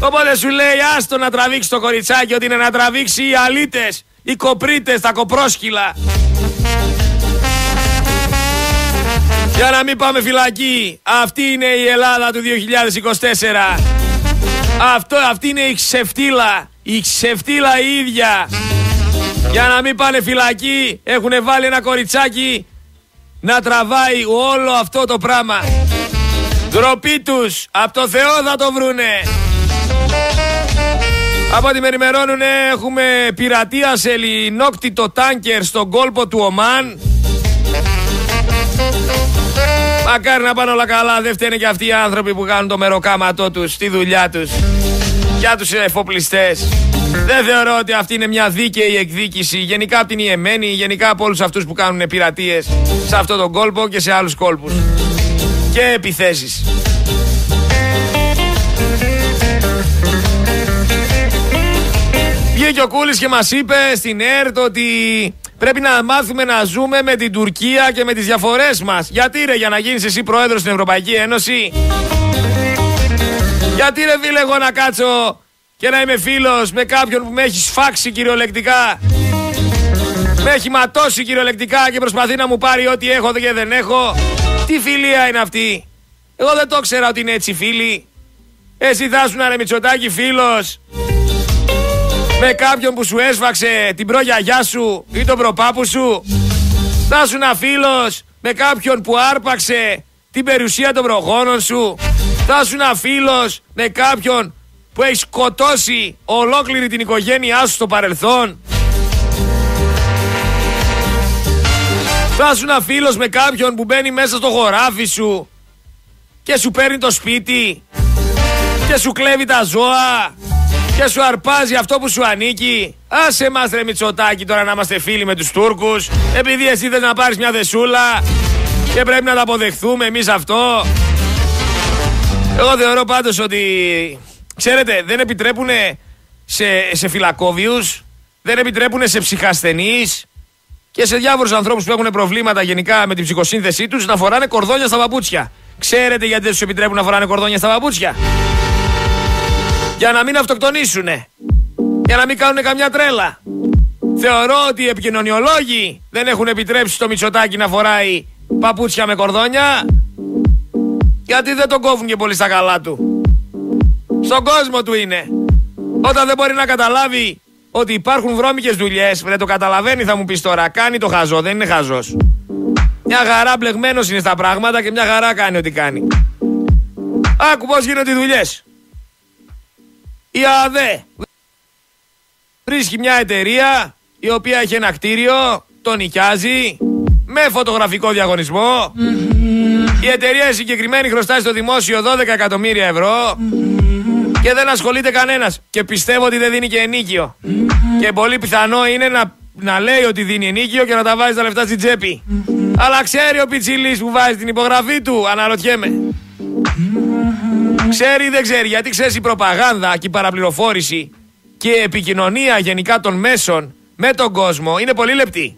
Οπότε σου λέει άστο να τραβήξεις το κοριτσάκι ότι είναι να τραβήξει οι αλίτες, οι κοπρίτες, τα κοπρόσκυλα. Για να μην πάμε φυλακή. Αυτή είναι η Ελλάδα του 2024. Αυτό, αυτή είναι η ξεφτύλα. Η ξεφτύλα η ίδια. Για να μην πάνε φυλακή έχουν βάλει ένα κοριτσάκι να τραβάει όλο αυτό το πράγμα. Ντροπή τους. Από το Θεό θα το βρούνε. Από ό,τι με ενημερώνουν έχουμε πειρατεία σε λινόκτητο τάνκερ στον κόλπο του Ομάν. Μακάρι να πάνε όλα καλά, δεν φταίνε και αυτοί οι άνθρωποι που κάνουν το μεροκάματό τους στη δουλειά τους. Για τους εφοπλιστές. Δεν θεωρώ ότι αυτή είναι μια δίκαιη εκδίκηση γενικά από την Ιεμένη, γενικά από όλους αυτούς που κάνουν πειρατείες σε αυτόν τον κόλπο και σε άλλους κόλπους. Και επιθέσεις. Βγήκε ο Κούλης και μας είπε στην ΕΡΤ ότι πρέπει να μάθουμε να ζούμε με την Τουρκία και με τις διαφορές μας. Γιατί ρε για να γίνεις εσύ πρόεδρος στην Ευρωπαϊκή Ένωση; Γιατί ρε φίλε εγώ να κάτσω και να είμαι φίλος με κάποιον που με έχει σφάξει κυριολεκτικά. Με έχει ματώσει κυριολεκτικά και προσπαθεί να μου πάρει ό,τι έχω και δεν έχω; Τι φιλία είναι αυτή; Εγώ δεν το ξέρα ότι είναι έτσι φίλοι. Εσύ θα σου ρε Μητσοτάκη φίλος με κάποιον που σου έσφαξε την προγιαγιά σου ή τον προπάπου σου. Θα σου φίλος με κάποιον που άρπαξε την περιουσία των προγόνων σου. Θα σου φίλος με κάποιον που έχει σκοτώσει ολόκληρη την οικογένειά σου στο παρελθόν. Θα σου φίλος με κάποιον που μπαίνει μέσα στο χωράφι σου και σου παίρνει το σπίτι και σου κλέβει τα ζώα και σου αρπάζει αυτό που σου ανήκει. Άσε μας ρε Μητσοτάκη τώρα να είμαστε φίλοι με τους Τούρκους επειδή εσύ θες να πάρεις μια δεσούλα και πρέπει να τα αποδεχθούμε εμείς αυτό. Εγώ θεωρώ πάντως ότι ξέρετε δεν επιτρέπουν σε, σε φυλακόβιους, δεν επιτρέπουν σε ψυχασθενείς και σε διάφορους ανθρώπους που έχουν προβλήματα γενικά με την ψυχοσύνθεσή τους να φοράνε κορδόνια στα παπούτσια. Ξέρετε γιατί δεν τους επιτρέπουν να φοράνε κορδόνια στα παπούτσια; Για να μην αυτοκτονήσουνε. Για να μην κάνουν καμιά τρέλα. Θεωρώ ότι οι επικοινωνιολόγοι δεν έχουν επιτρέψει το Μητσοτάκι να φοράει παπούτσια με κορδόνια. Γιατί δεν τον κόβουν και πολύ στα καλά του. Στον κόσμο του είναι. Όταν δεν μπορεί να καταλάβει ότι υπάρχουν βρώμικες δουλειές, δεν το καταλαβαίνει θα μου πεις τώρα, κάνει το χαζό, δεν είναι χαζός. Μια χαρά μπλεγμένος είναι στα πράγματα και μια χαρά κάνει ό,τι κάνει. Άκου πώς γίνονται οι δουλειές. Η ΑΔΕ βρίσκει μια εταιρεία η οποία έχει ένα κτίριο, το νοικιάζει με φωτογραφικό διαγωνισμό. Η εταιρεία συγκεκριμένη χρωστάει στο δημόσιο 12 εκατομμύρια ευρώ και δεν ασχολείται κανένας. Και πιστεύω ότι δεν δίνει και ενίκιο. Και πολύ πιθανό είναι να, να λέει ότι δίνει ενίκιο και να τα βάζει τα λεφτά στην τσέπη. Αλλά ξέρει ο πιτσιλής που βάζει την υπογραφή του, αναρωτιέμαι. Ξέρει ή δεν ξέρει, γιατί ξέρεις η προπαγάνδα και η παραπληροφόρηση και η επικοινωνία γενικά των μέσων με τον κόσμο είναι πολύ λεπτή.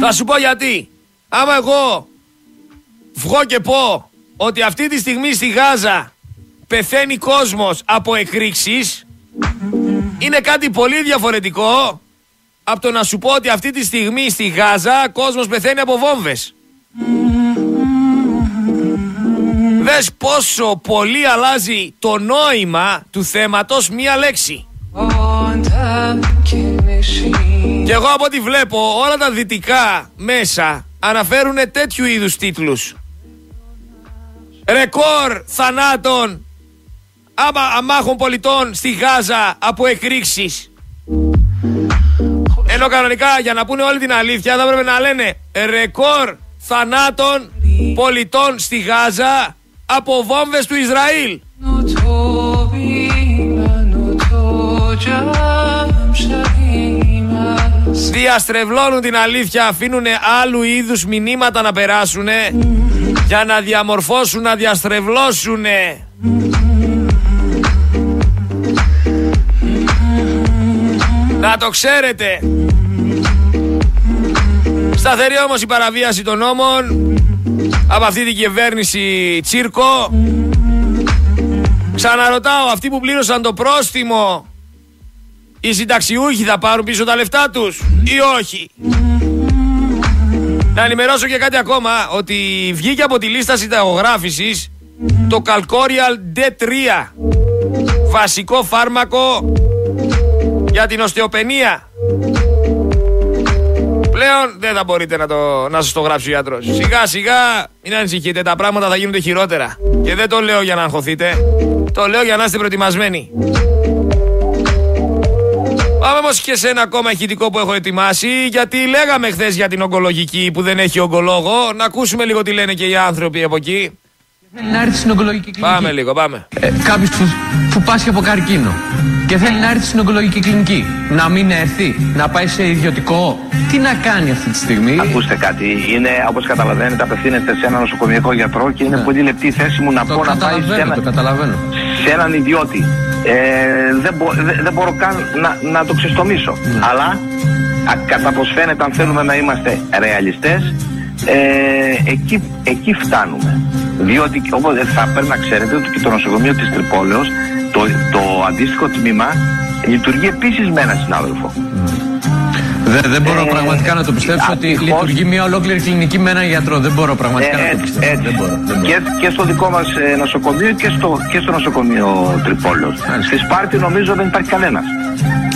Θα σου πω γιατί. Άμα εγώ βγω και πω ότι αυτή τη στιγμή στη Γάζα πεθαίνει κόσμος από εκρήξεις είναι κάτι πολύ διαφορετικό από το να σου πω ότι αυτή τη στιγμή στη Γάζα κόσμος πεθαίνει από βόμβες. Δες πόσο πολύ αλλάζει το νόημα του θέματος μία λέξη. Και εγώ από ό,τι βλέπω όλα τα δυτικά μέσα αναφέρουν τέτοιου είδους τίτλους. Ρεκόρ θανάτων άμα, αμάχων πολιτών στη Γάζα από εκρήξεις. Ενώ κανονικά για να πούνε όλη την αλήθεια θα έπρεπε να λένε ρεκόρ θανάτων πολιτών στη Γάζα από βόμβες του Ισραήλ. διαστρεβλώνουν την αλήθεια, αφήνουν άλλου είδους μηνύματα να περάσουν για να διαμορφώσουν, να διαστρεβλώσουν. Να το ξέρετε. Σταθερή όμως η παραβίαση των νόμων από αυτή την κυβέρνηση τσίρκο. Ξαναρωτάω, αυτοί που πλήρωσαν το πρόστιμο, οι συνταξιούχοι θα πάρουν πίσω τα λεφτά τους ή όχι; Να ενημερώσω και κάτι ακόμα, ότι βγήκε από τη λίστα συνταγογράφησης το Calcorial D3, βασικό φάρμακο για την οστεοπενία. Πλέον δεν θα μπορείτε να, το, να σας το γράψει ο γιατρός. Σιγά σιγά μην ανησυχείτε, τα πράγματα θα γίνονται χειρότερα. Και δεν το λέω για να αγχωθείτε, το λέω για να είστε προετοιμασμένοι. Πάμε όμως και σε ένα ακόμα ηχητικό που έχω ετοιμάσει, γιατί λέγαμε χθες για την ογκολογική που δεν έχει ογκολόγο. Να ακούσουμε λίγο τι λένε και οι άνθρωποι από εκεί. Θέλει να έρθει στην ογκολογική κλινική. Πάμε λίγο, πάμε. Ε, Κάποιος που, που πάσχει από καρκίνο και θέλει να έρθει στην ογκολογική κλινική. Να μην έρθει, να πάει σε ιδιωτικό. Τι να κάνει αυτή τη στιγμή; Ακούστε κάτι, είναι όπως καταλαβαίνετε, απευθύνεται σε ένα νοσοκομιακό γιατρό και είναι πολύ λεπτή η θέση μου να Το πω να πάει σε, καταλαβαίνω, ένα, το καταλαβαίνω. σε έναν ιδιώτη. Ε, δεν, μπο- δεν- δεν μπορώ καν να, να το ξεστομίσω. Αλλά α, κατά πως φαίνεται, αν θέλουμε να είμαστε ρεαλιστές, ε, εκεί, εκεί φτάνουμε. Διότι όπως θα πρέπει να ξέρετε ότι και το νοσοκομείο της Τρυπόλεως, το, το αντίστοιχο τμήμα, λειτουργεί επίσης με έναν συνάδελφο. Δεν, δεν μπορώ Ε, πραγματικά να το πιστέψω ότι ατυχώς- λειτουργεί μια ολόκληρη κλινική με έναν γιατρό. Δεν μπορώ πραγματικά Ε, να το έτσι, πιστέψω. έτσι. Δεν μπορώ. Δεν μπορώ. Και, και στο δικό μας ε, νοσοκομείο και στο, και στο νοσοκομείο Τρυπόλεως. Στη Σπάρτη νομίζω δεν υπάρχει κανένας.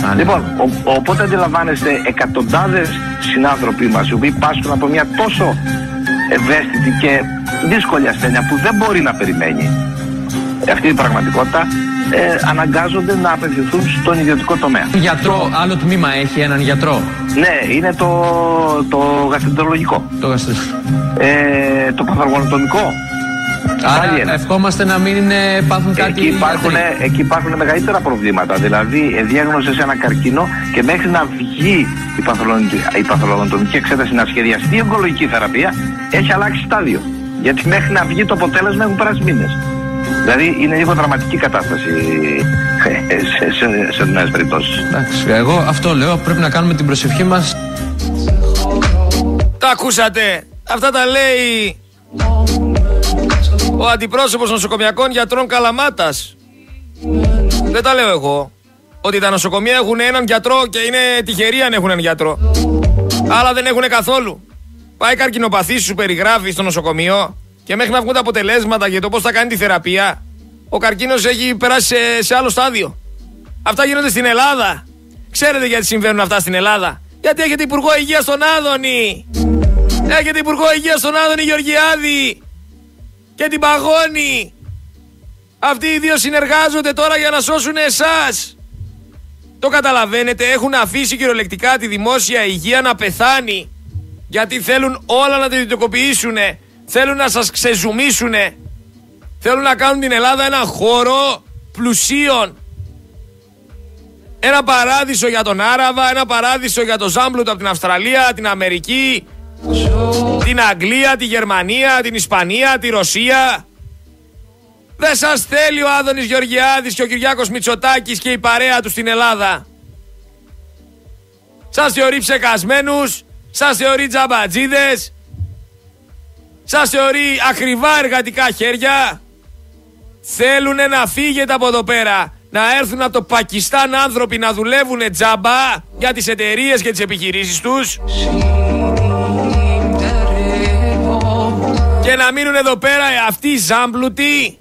Α, ναι. Λοιπόν, ο- οπότε αντιλαμβάνεστε εκατοντάδες συνάνθρωποι μας οι οποίοι πάσχουν από μια τόσο ευαίσθητη και δύσκολη ασθένεια που δεν μπορεί να περιμένει αυτή η πραγματικότητα ε, αναγκάζονται να απευθυνθούν στον ιδιωτικό τομέα. Γιατρό, άλλο τμήμα έχει έναν γιατρό; Ναι, είναι το, το γαστρεντερολογικό. Το γαστρι... Ε, το παθαργονοτομικό. Πάλι Άρα ένα. ευχόμαστε να μην είναι, πάθουν κάτι. Εκεί υπάρχουν, γιατροί. εκεί υπάρχουν μεγαλύτερα προβλήματα. Δηλαδή, ε, διάγνωσες ένα καρκίνο και μέχρι να βγει η παθολογική, η παθολογονοτομική εξέταση να σχεδιαστεί η ογκολογική θεραπεία, έχει αλλάξει στάδιο. Γιατί μέχρι να βγει το αποτέλεσμα έχουν περάσει μήνες. Δηλαδή, είναι λίγο δραματική κατάσταση ε, σε, σε, σε ορισμένε περιπτώσεις. Εντάξει, εγώ αυτό λέω. Πρέπει να κάνουμε την προσευχή μας. Τα ακούσατε. Αυτά τα λέει ο αντιπρόσωπος νοσοκομιακών γιατρών Καλαμάτας. Δεν τα λέω εγώ. Ότι τα νοσοκομεία έχουν έναν γιατρό και είναι τυχεροί αν έχουν έναν γιατρό. Άλλα δεν έχουν καθόλου. Πάει καρκινοπαθής σου περιγράφει στο νοσοκομείο και μέχρι να βγουν τα αποτελέσματα για το πώς θα κάνει τη θεραπεία, ο καρκίνος έχει περάσει σε, σε άλλο στάδιο. Αυτά γίνονται στην Ελλάδα. Ξέρετε γιατί συμβαίνουν αυτά στην Ελλάδα. Γιατί έχετε Υπουργό Υγείας στον Άδωνη. Έχετε Υπουργό Υγείας στον Άδωνη Γεωργιάδη. Και την Παγώνη. Αυτοί οι δύο συνεργάζονται τώρα για να σώσουν εσάς. Το καταλαβαίνετε, έχουν αφήσει κυριολεκτικά τη δημόσια υγεία να πεθάνει. Γιατί θέλουν όλα να την ιδιωτικοποιήσουν. Θέλουν να σας ξεζουμίσουν. Θέλουν να κάνουν την Ελλάδα ένα χώρο πλουσίων. Ένα παράδεισο για τον Άραβα, ένα παράδεισο για τον Ζάμπλουτ από την Αυστραλία, την Αμερική, την Αγγλία, τη Γερμανία, την Ισπανία, τη Ρωσία. Δεν σας θέλει ο Άδωνης Γεωργιάδης και ο Κυριάκος Μητσοτάκης και η παρέα τους στην Ελλάδα. Σας θεωρεί ψεκασμένους, σας θεωρεί τζαμπατζίδες, σας θεωρεί ακριβά εργατικά χέρια. Θέλουν να φύγετε από εδώ πέρα. Να έρθουν από το Πακιστάν άνθρωποι να δουλεύουν τζάμπα για τις εταιρείες και τις επιχειρήσεις τους. Και να μείνουν εδώ πέρα αυτοί οι ζάμπλουτοι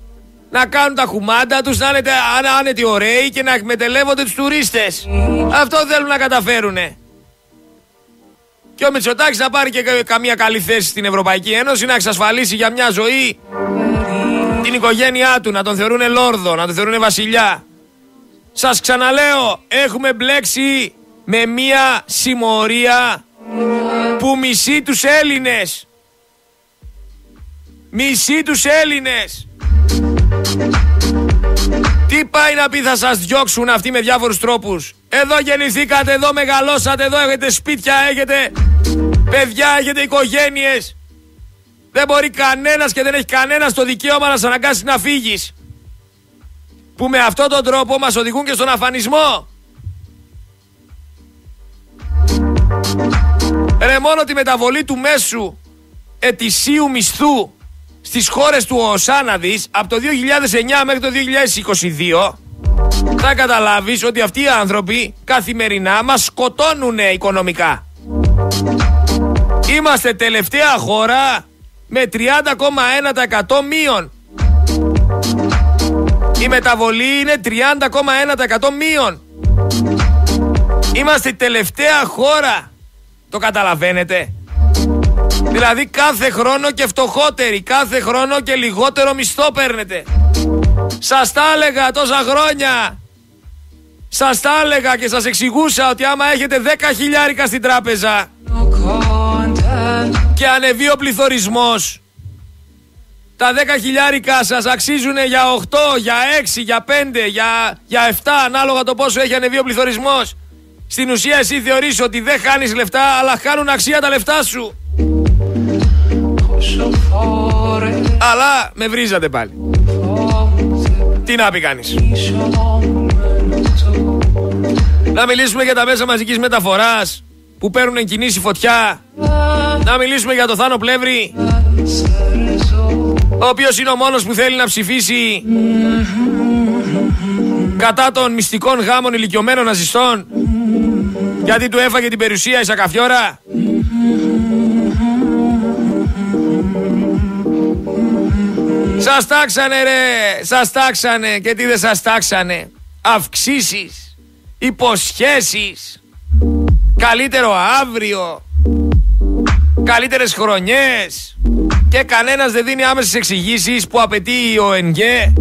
να κάνουν τα κουμάντα τους, να είναι άνα- άνετοι ωραίοι και να εκμεταλλεύονται τους τουρίστες. Αυτό θέλουν να καταφέρουνε. Και ο Μητσοτάκης να πάρει και κα- καμία καλή θέση στην Ευρωπαϊκή Ένωση, να εξασφαλίσει για μια ζωή την οικογένειά του, να τον θεωρούνε λόρδο, να τον θεωρούνε βασιλιά. Σας ξαναλέω, έχουμε μπλέξει με μια συμμορία που μισεί τους Έλληνες. Μισεί τους Έλληνες. Τι πάει να πει θα σας διώξουν αυτοί με διάφορους τρόπους. Εδώ γεννηθήκατε, εδώ μεγαλώσατε, εδώ έχετε σπίτια, έχετε παιδιά, έχετε οικογένειες. Δεν μπορεί κανένας και δεν έχει κανένας το δικαίωμα να σε αναγκάσει να φύγεις. Που με αυτόν τον τρόπο μας οδηγούν και στον αφανισμό. Ρε μόνο τη μεταβολή του μέσου ετησίου μισθού στις χώρες του ΟΣΑ να δεις, από το 2009 μέχρι το 2022 θα καταλάβεις ότι αυτοί οι άνθρωποι καθημερινά μας σκοτώνουν οικονομικά. Είμαστε τελευταία χώρα με 30,1% μείον. Η μεταβολή είναι 30,1% μείον. Είμαστε η τελευταία χώρα. Το καταλαβαίνετε; Δηλαδή κάθε χρόνο και φτωχότεροι, κάθε χρόνο και λιγότερο μισθό παίρνετε. Σας τα έλεγα τόσα χρόνια. Σας τα έλεγα και σας εξηγούσα ότι άμα έχετε 10 χιλιάρικα στην τράπεζα και ανεβεί ο πληθωρισμός τα 10 χιλιάρικα σας αξίζουν για 8, για 6, για 5, για, για 7 ανάλογα το πόσο έχει ανεβεί ο πληθωρισμός. Στην ουσία εσύ θεωρείς ότι δεν χάνεις λεφτά αλλά χάνουν αξία τα λεφτά σου. Αλλά με βρίζατε πάλι. Τι να πει κανείς. Να μιλήσουμε για τα μέσα μαζικής μεταφοράς που παίρνουν κινήσεις φωτιά. Να μιλήσουμε για το Θάνο Πλεύρη ο οποίος είναι ο μόνος που θέλει να ψηφίσει κατά των μυστικών γάμων ηλικιωμένων ναζιστών γιατί του έφαγε την περιουσία η Σακαφιόρα. Σας τάξανε ρε, σας τάξανε και τι δεν σας τάξανε; Αυξήσεις, υποσχέσεις, καλύτερο αύριο, καλύτερες χρονιές και κανένας δεν δίνει άμεσες εξηγήσεις που απαιτεί ο ΕΝΓΕ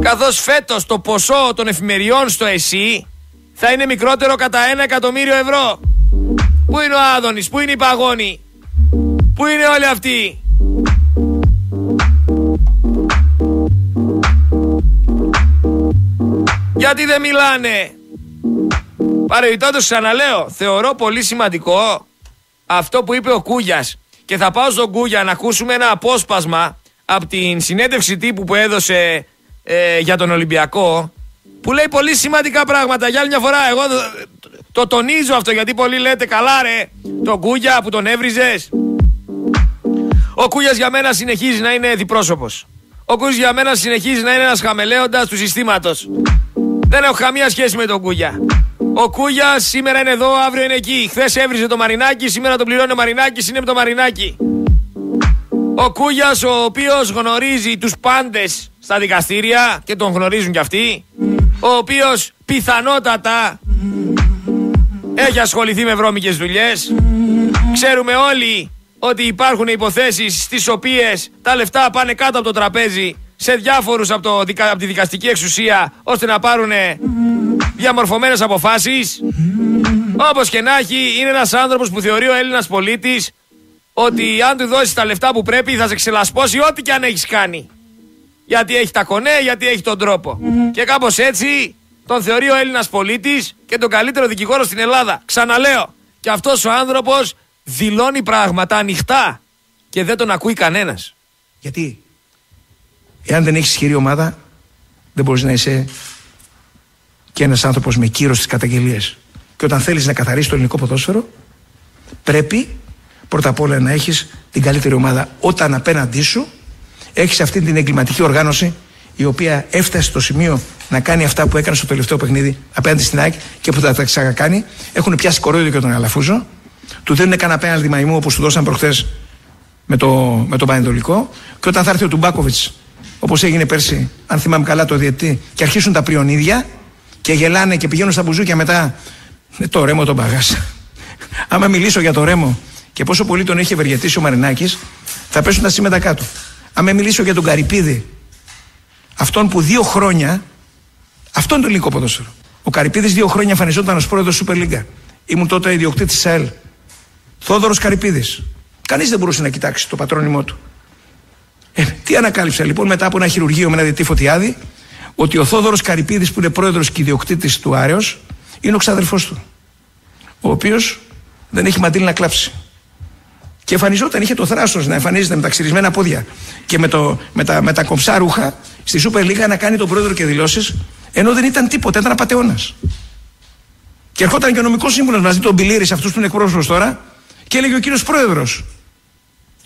καθώς φέτος το ποσό των εφημεριών στο ΕΣΥ θα είναι μικρότερο κατά ένα εκατομμύριο ευρώ. Πού είναι ο Άδωνης, πού είναι η Παγόνη, πού είναι όλοι αυτοί; Γιατί δεν μιλάνε; Παρεμπιπτόντως ξαναλέω, θεωρώ πολύ σημαντικό αυτό που είπε ο Κούγιας και θα πάω στον Κούγια να ακούσουμε ένα απόσπασμα από την συνέντευξη τύπου που έδωσε ε, για τον Ολυμπιακό που λέει πολύ σημαντικά πράγματα. Για άλλη μια φορά, εγώ το, τονίζω αυτό γιατί πολλοί λέτε καλά ρε, τον Κούγια που τον έβριζες. Ο Κούγιας για μένα συνεχίζει να είναι διπρόσωπος. Ο Κούγιας για μένα συνεχίζει να είναι ένας χαμελέοντας του συστήματος. Δεν έχω καμία σχέση με τον Κούγια. Ο Κούγιας σήμερα είναι εδώ, αύριο είναι εκεί. Χθες έβριζε το Μαρινάκι, σήμερα το πληρώνει ο Μαρινάκι, είναι με το Μαρινάκι. Ο Κούγιας, ο οποίος γνωρίζει τους πάντες στα δικαστήρια και τον γνωρίζουν κι αυτοί. Ο οποίος πιθανότατα έχει ασχοληθεί με βρώμικες δουλειές. Ξέρουμε όλοι ότι υπάρχουν υποθέσεις στις οποίες τα λεφτά πάνε κάτω από το τραπέζι σε διάφορους από, το, από τη δικαστική εξουσία ώστε να πάρουν διαμορφωμένες αποφάσεις. Όπως και να έχει, είναι ένας άνθρωπος που θεωρεί ο Έλληνας πολίτης ότι αν του δώσεις τα λεφτά που πρέπει θα σε ξελασπώσει ό,τι και αν έχεις κάνει. Γιατί έχει τα κονέ, γιατί έχει τον τρόπο. Και κάπως έτσι τον θεωρεί ο Έλληνας πολίτης και τον καλύτερο δικηγόρο στην Ελλάδα. Ξαναλέω, και αυτός ο άνθρωπος δηλώνει πράγματα ανοιχτά και δεν τον ακούει κανένας. Γιατί Εάν δεν έχεις ισχυρή ομάδα, δεν μπορείς να είσαι και ένας άνθρωπος με κύρος στις καταγγελίες. Και όταν θέλεις να καθαρίσει το ελληνικό ποδόσφαιρο, πρέπει πρώτα απ' όλα να έχεις την καλύτερη ομάδα. Όταν απέναντί σου έχεις αυτή την εγκληματική οργάνωση η οποία έφτασε στο σημείο να κάνει αυτά που έκανε στο τελευταίο παιχνίδι απέναντι στην ΑΕΚ και που θα τα ξανακάνει. Έχουν πιάσει κορόιδο και τον Αλαφούζο. Του δίνουν κανένα απέναντι μαϊμού όπως του δώσαν προχθές με το, με το Πανετολικό. Και όταν θα έρθει ο Τουμπάκοβιτς όπως έγινε πέρσι, αν θυμάμαι καλά το διετή, και αρχίσουν τα πριονίδια και γελάνε και πηγαίνουν στα μπουζούκια μετά. Ε, το ρέμο τον παγάσα. Άμα μιλήσω για το ρέμο και πόσο πολύ τον έχει ευεργετήσει ο Μαρινάκης, θα πέσουν τα σήματα κάτω. Άμα μιλήσω για τον Καρυπίδη, αυτόν που δύο χρόνια, αυτόν τον ελληνικό ποδόσφαιρο. Ο Καρυπίδης δύο χρόνια εμφανιζόταν ως πρόεδρος Super League. Ήμουν τότε ιδιοκτήτης της ΑΕΛ. Θόδωρος Καρυπίδης. Κανείς δεν μπορούσε να κοιτάξει το πατρόνιμό του. Ε, τι ανακάλυψα λοιπόν μετά από ένα χειρουργείο με ένα διετή φωτιάδη, ότι ο Θόδωρος Καρυπίδης που είναι πρόεδρος και ιδιοκτήτης του Άρεος είναι ο ξαδερφός του ο οποίος δεν έχει μαντήλ να κλάψει και εμφανιζόταν, είχε το θράσος να εμφανίζεται με τα ξυρισμένα πόδια και με, το, με, τα, με τα κομψά ρούχα στη Σούπερ Λίγα να κάνει τον πρόεδρο και δηλώσεις ενώ δεν ήταν τίποτα, ήταν απαταιώνας και ερχόταν και ο νομικός σύμβουλος μαζί τον Μπιλίρη, αυτούς που είναι εκπρόσωπος τώρα, και έλεγε ο κύριος Πρόεδρος.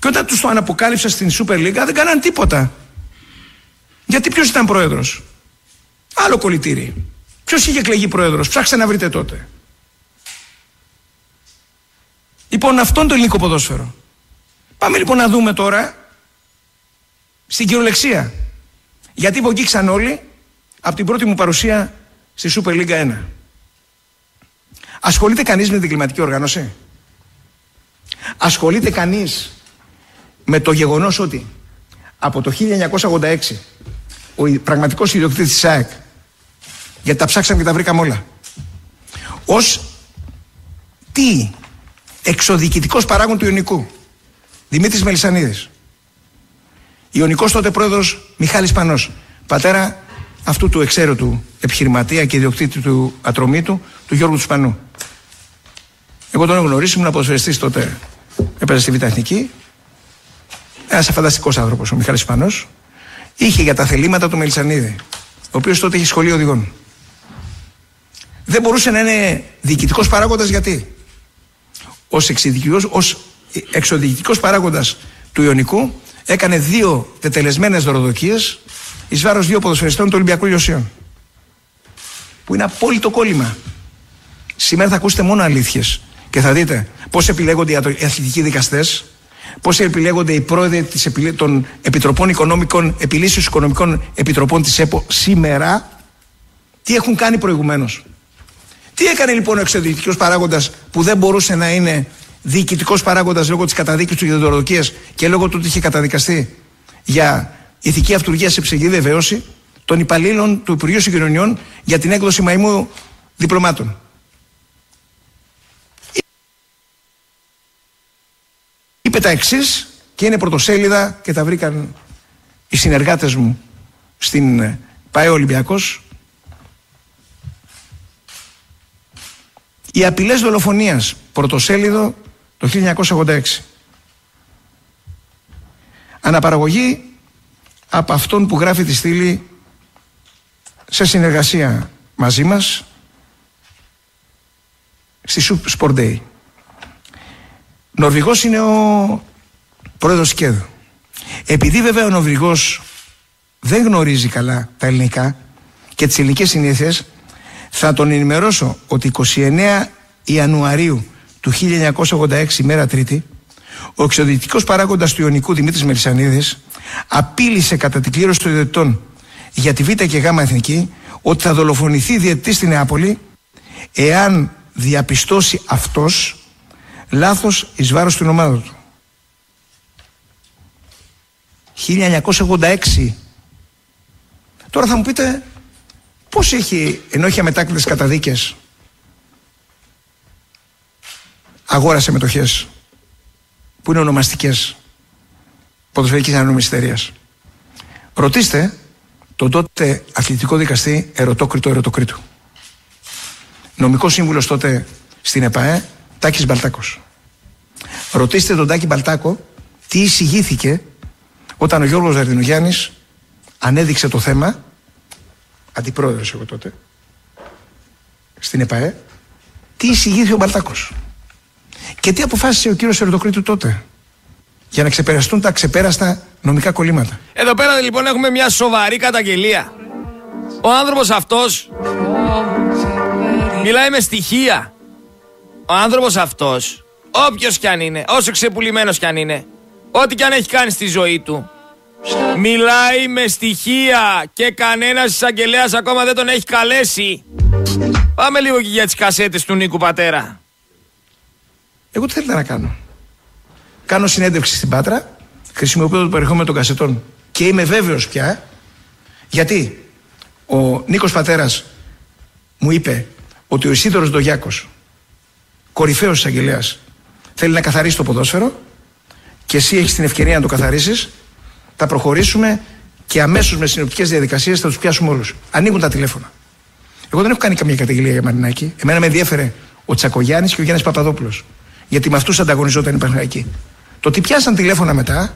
Και όταν τους το αναποκάλυψα στην Super League δεν κάναν τίποτα. Γιατί ποιος ήταν πρόεδρος; Άλλο κολλητήρι. Ποιος είχε εκλεγεί πρόεδρος; Ψάξτε να βρείτε τότε. Λοιπόν, αυτόν το ελληνικό ποδόσφαιρο. Πάμε λοιπόν να δούμε τώρα στην κυριολεξία. Γιατί υπογγίξαν όλοι από την πρώτη μου παρουσία στη Super League 1. Ασχολείται κανείς με την κλιματική οργάνωση; Ασχολείται κανείς με το γεγονός ότι από το 1986 ο πραγματικός ιδιοκτήτης της ΑΕΚ γιατί τα ψάξαμε και τα βρήκαμε όλα ως τι εξοδικητικός παράγον του Ιωνικού Δημήτρης Μελισανίδης Ιωνικός τότε πρόεδρος Μιχάλης Πανός πατέρα αυτού του εξαίρετου επιχειρηματία και ιδιοκτήτη του ατρωμίτου του Γιώργου Σπανού. Εγώ τον έχω γνωρίσει, ήμουν αποσφαιριστή τότε. Έπαιζε στη Β' Εθνική. Ένας φανταστικός άνθρωπος ο Μιχάλης Σπανό. Είχε για τα θελήματα του Μελισανίδη, ο οποίος τότε είχε σχολείο οδηγών. Δεν μπορούσε να είναι διοικητικός παράγοντας γιατί; Ω εξοδιοικητικός παράγοντας του Ιωνικού έκανε δύο τετελεσμένες δωροδοκίες εις βάρος δύο ποδοσφαιριστών του Ολυμπιακού Λιωσίων. Που είναι απόλυτο κόλλημα. Σήμερα θα ακούσετε μόνο αλήθειες και θα δείτε πώς επιλέγονται οι αθλητικοί δικαστές, πώς επιλέγονται οι πρόεδροι της, των Επιτροπών Οικονομικών, Επιλύσεως Οικονομικών Επιτροπών της ΕΠΟ σήμερα, τι έχουν κάνει προηγουμένως; Τι έκανε λοιπόν ο εξωτερικό παράγοντας που δεν μπορούσε να είναι διοικητικός παράγοντας λόγω της καταδίκης του για και λόγω του ότι είχε καταδικαστεί για ηθική αυτουργία σε ψυχή βεβαίωση των υπαλλήλων του Υπουργείου Συγκοινωνιών για την έκδοση μαϊμού διπλωμάτων; Είπε τα εξής και είναι πρωτοσέλιδα και τα βρήκαν οι συνεργάτες μου στην ΠαΕ Ολυμπιακός. Οι απειλές δολοφονίας, πρωτοσέλιδο το 1986. Αναπαραγωγή από αυτόν που γράφει τη στήλη σε συνεργασία μαζί μας στη Sport Day. Νορβηγός είναι ο πρόεδρος ΚΕΔ. Επειδή βέβαια ο Νορβηγός δεν γνωρίζει καλά τα ελληνικά και τις ελληνικές συνήθειες θα τον ενημερώσω ότι 29 Ιανουαρίου του 1986 μέρα Τρίτη ο εξοδητικός παράγοντας του Ιωνικού Δημήτρης Μελισανίδης απείλησε κατά την κλήρωση των ιδιωτών για τη Β και Γ Εθνική ότι θα δολοφονηθεί διαιτητής στη Νεάπολη εάν διαπιστώσει αυτός λάθος εις βάρος του ομάδα του. 1986. Τώρα θα μου πείτε πώς έχει, ενώ έχει αμετάκλητες καταδίκες, αγόρασε μετοχές που είναι ονομαστικές ποδοσφαιρικής ανομιστερίας. Ρωτήστε τον τότε αθλητικό δικαστή Ερωτόκριτο Ερωτοκρίτου. Νομικός σύμβουλος τότε στην ΕΠΑΕ, Τάκης Μπαλτάκος. Ρωτήστε τον Τάκη Μπαλτάκο τι εισηγήθηκε όταν ο Γιώργος Δαρδινογιάννης ανέδειξε το θέμα, αντιπρόεδρος εγώ τότε, στην ΕΠΑΕ, τι εισηγήθηκε ο Μπαλτάκος. Και τι αποφάσισε ο κύριος Ερωτοκρίτου τότε για να ξεπεραστούν τα ξεπέραστα νομικά κολλήματα. Εδώ πέρα λοιπόν έχουμε μια σοβαρή καταγγελία. Ο άνθρωπος αυτός μιλάει με στοιχεία. Ο άνθρωπος αυτός, όποιος κι αν είναι, όσο ξεπουλημένος κι αν είναι, ό,τι κι αν έχει κάνει στη ζωή του, μιλάει με στοιχεία και κανένας εισαγγελέας ακόμα δεν τον έχει καλέσει. Πάμε λίγο και για τις κασέτες του Νίκου Πατέρα. Εγώ τι θέλετε να κάνω; Κάνω συνέντευξη στην Πάτρα, χρησιμοποιώ το περιεχόμενο των κασετών και είμαι βέβαιος πια γιατί ο Νίκος Πατέρας μου είπε ότι ο Ισίδωρος Ντογιάκο, κορυφαίος εισαγγελέας, θέλει να καθαρίσει το ποδόσφαιρο και εσύ έχεις την ευκαιρία να το καθαρίσεις. Θα προχωρήσουμε και αμέσως με συνοπτικές διαδικασίες θα τους πιάσουμε όλους. Ανοίγουν τα τηλέφωνα. Εγώ δεν έχω κάνει καμία καταγγελία για Μαρινάκη. Εμένα με ενδιαφέρε ο Τσακογιάννης και ο Γιάννης Παπαδόπουλος. Γιατί με αυτούς ανταγωνιζόταν η Παναγιακή. Το ότι πιάσαν τηλέφωνα μετά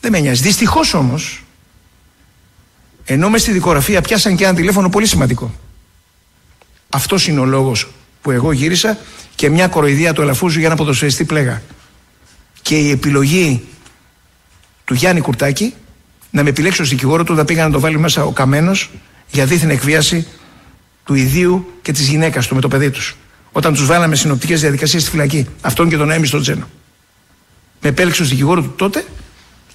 δεν με νοιάζει. Δυστυχώς όμως, ενώ μες στη δικογραφία πιάσαν και ένα τηλέφωνο πολύ σημαντικό. Αυτός είναι ο λόγος που εγώ γύρισα και μια κοροϊδία του Ελαφούζου για να ποδοσφαιριστή πλέγα. Και η επιλογή του Γιάννη Κουρτάκη να με επιλέξει ως δικηγόρο του, θα πήγα να το βάλει μέσα ο Καμένος για δίθεν εκβίαση του ιδίου και της γυναίκας του με το παιδί τους. Όταν τους βάλαμε συνοπτικές διαδικασίες στη φυλακή. Αυτόν και τον έμει στον Τζένο. Με επέλεξε ως δικηγόρο του τότε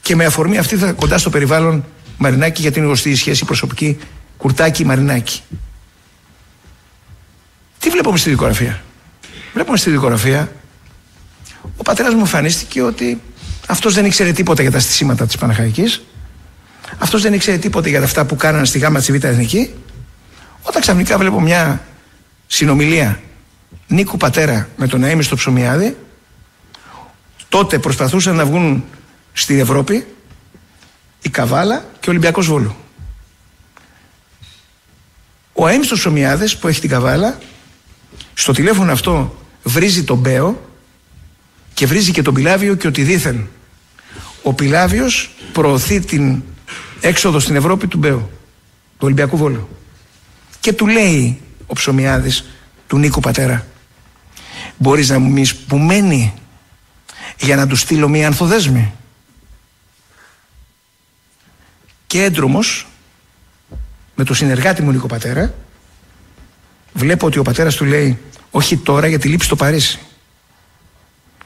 και με αφορμή αυτή θα κοντά στο περιβάλλον Μαρινάκη για την γνωστή σχέση προσωπική Κουρτάκη-Μαρινάκη. Τι βλέπουμε στη δικογραφία; Βλέπουμε στη δικογραφία ο πατέρας μου εμφανίστηκε ότι αυτός δεν ήξερε τίποτα για τα στισίματα της Παναχαϊκής. Αυτός δεν ήξερε τίποτα για αυτά που κάνανε στη γάμα της Β' Εθνική. Όταν ξαφνικά βλέπω μια συνομιλία Νίκου Πατέρα με τον Αίμι στο Ψωμιάδη, τότε προσπαθούσαν να βγουν στην Ευρώπη η Καβάλα και ο Ολυμπιακός Βόλου. Ο Αίμι στο Ψωμιάδης που έχει την Καβάλα, στο τηλέφωνο αυτό βρίζει τον Μπέο και βρίζει και τον Πιλάβιο και ότι δήθεν ο Πιλάβιος προωθεί την έξοδο στην Ευρώπη του Μπέου, του Ολυμπιακού Βόλου. Και του λέει ο Ψωμιάδης του Νίκου Πατέρα μπορείς να μου πεις που μένει για να του στείλω μία ανθοδέσμη. Και έντρομος με το συνεργάτη μου Νίκο Πατέρα βλέπω ότι ο πατέρας του λέει όχι τώρα γιατί λείπει στο Παρίσι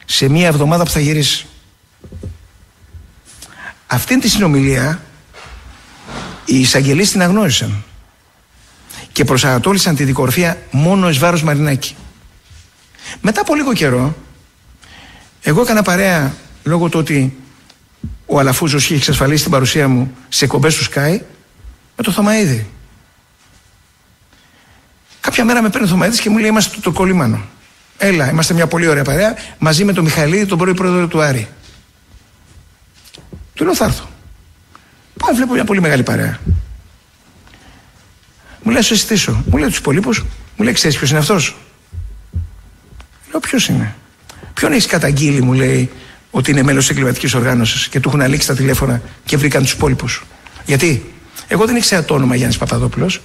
σε μία εβδομάδα που θα γυρίσει. Αυτήν τη συνομιλία οι εισαγγελείς την αγνώρισαν και προσανατόλισαν τη δικορφία μόνο εις βάρος Μαρινάκη. Μετά από λίγο καιρό, εγώ έκανα παρέα λόγω του ότι ο Αλαφούζος είχε εξασφαλίσει την παρουσία μου σε κομπές του Sky με το Θωμαίδη. Κάποια μέρα με παίρνει ο Θωμαίδης και μου λέει είμαστε το κολλήμανο. Έλα, είμαστε μια πολύ ωραία παρέα μαζί με τον Μιχαηλίδη, τον πρώην πρόεδρο του Άρη. Του λέω θα έρθω. Πάω, βλέπω μια πολύ μεγάλη παρέα. Μου λέει, σου συστήσω. Μου λέει τους υπολείπους, μου λέει, ξέρεις ποιος είναι αυτός; Λέω, ποιος είναι; Ποιον έχεις καταγγείλει, μου λέει, ότι είναι μέλος της εγκληματικής οργάνωσης και του έχουν αλήξει τα τηλέφωνα και βρήκαν τους υπόλοιπους. Γιατί; Εγώ δεν ήξερα το όνομα Γιάννης Παπαδόπουλος.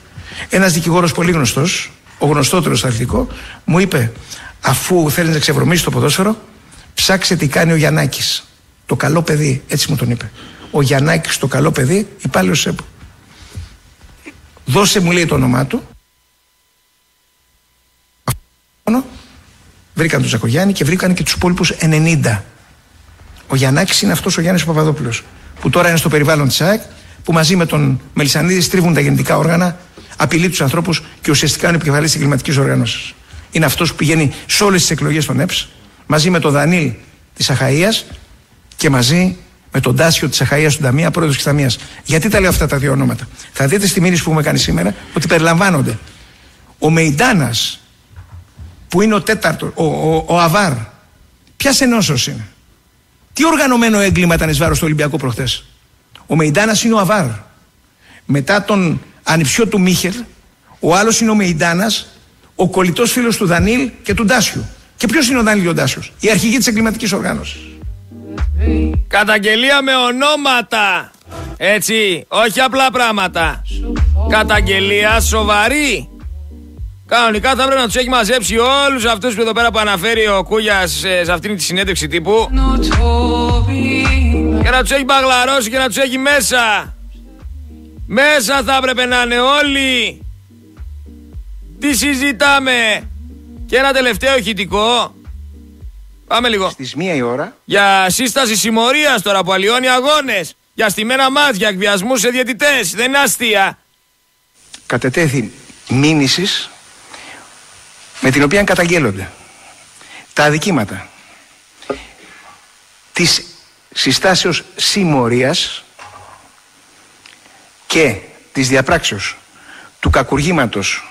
Ένας δικηγόρος πολύ γνωστός, ο γνωστότερος στο αθλητικό, μου είπε, αφού θέλεις να ξεβρωμίσεις το ποδόσφαιρο, ψάξε τι κάνει ο Γιαννάκης. Το καλό παιδί, έτσι μου τον είπε. Ο Γιαννάκης, το καλό παιδί, υπάλληλος ΣΕΠΟ. Δώσε μου λέει το όνομά του. Βρήκαν τον Ζακογιάννη και βρήκαν και τους υπόλοιπους 90. Ο Γιαννάκης είναι αυτός ο Γιάννης Παπαδόπουλος. Που τώρα είναι στο περιβάλλον της ΑΕΚ, που μαζί με τον Μελισανίδη στρίβουν τα γεννητικά όργανα, απειλεί τους ανθρώπους και ουσιαστικά είναι επικεφαλής της εγκληματικής οργάνωσης. Είναι αυτός που πηγαίνει σε όλες τις εκλογές των ΕΠΣ, μαζί με τον Δανίλ της Αχαία και μαζί με τον Τάσιο της Αχαία του Ταμεία, πρόεδρος της Ταμείας. Γιατί τα λέω αυτά τα δύο ονόματα; Θα δείτε στη μήνυση που έχουμε κάνει σήμερα ότι περιλαμβάνονται ο Μεϊντάνας, που είναι ο τέταρτο, ο, ο, ο Αβάρ. Ποια ενώσεως είναι; Τι οργανωμένο έγκλημα ήταν εις βάρος του Ολυμπιακού προχθές; Ο Μεϊντάνας είναι ο Αβάρ. Μετά τον ανιψιό του Μίχελ, ο άλλος είναι ο Μεϊντάνας, ο κολλητός φίλος του Δανίλ και του Ντάσιου. Και ποιος είναι ο Δανίλ ο Ντάσιος, η αρχηγή της εγκληματικής οργάνωσης. Καταγγελία με ονόματα. Έτσι, όχι απλά πράγματα. Καταγγελία σοβαρή. Κανονικά θα πρέπει να τους έχει μαζέψει όλους αυτούς που εδώ πέρα που αναφέρει ο Κούγιας σε αυτήν τη συνέντευξη τύπου. Και να τους έχει μπαγλαρώσει και να τους έχει μέσα. Μέσα θα έπρεπε να είναι όλοι. Τι συζητάμε. Και ένα τελευταίο ηχητικό. Πάμε λίγο. Στις μία η ώρα. Για σύσταση συμμορίας τώρα που αλλοιώνει αγώνες. Για στημένα μάτια, εκβιασμούς σε διαιτητές. Δεν είναι αστεία. Κατετέθη μήνυσης με την οποία καταγγέλλονται τα αδικήματα της συστάσεως συμμορίας και της διαπράξεως του κακουργήματος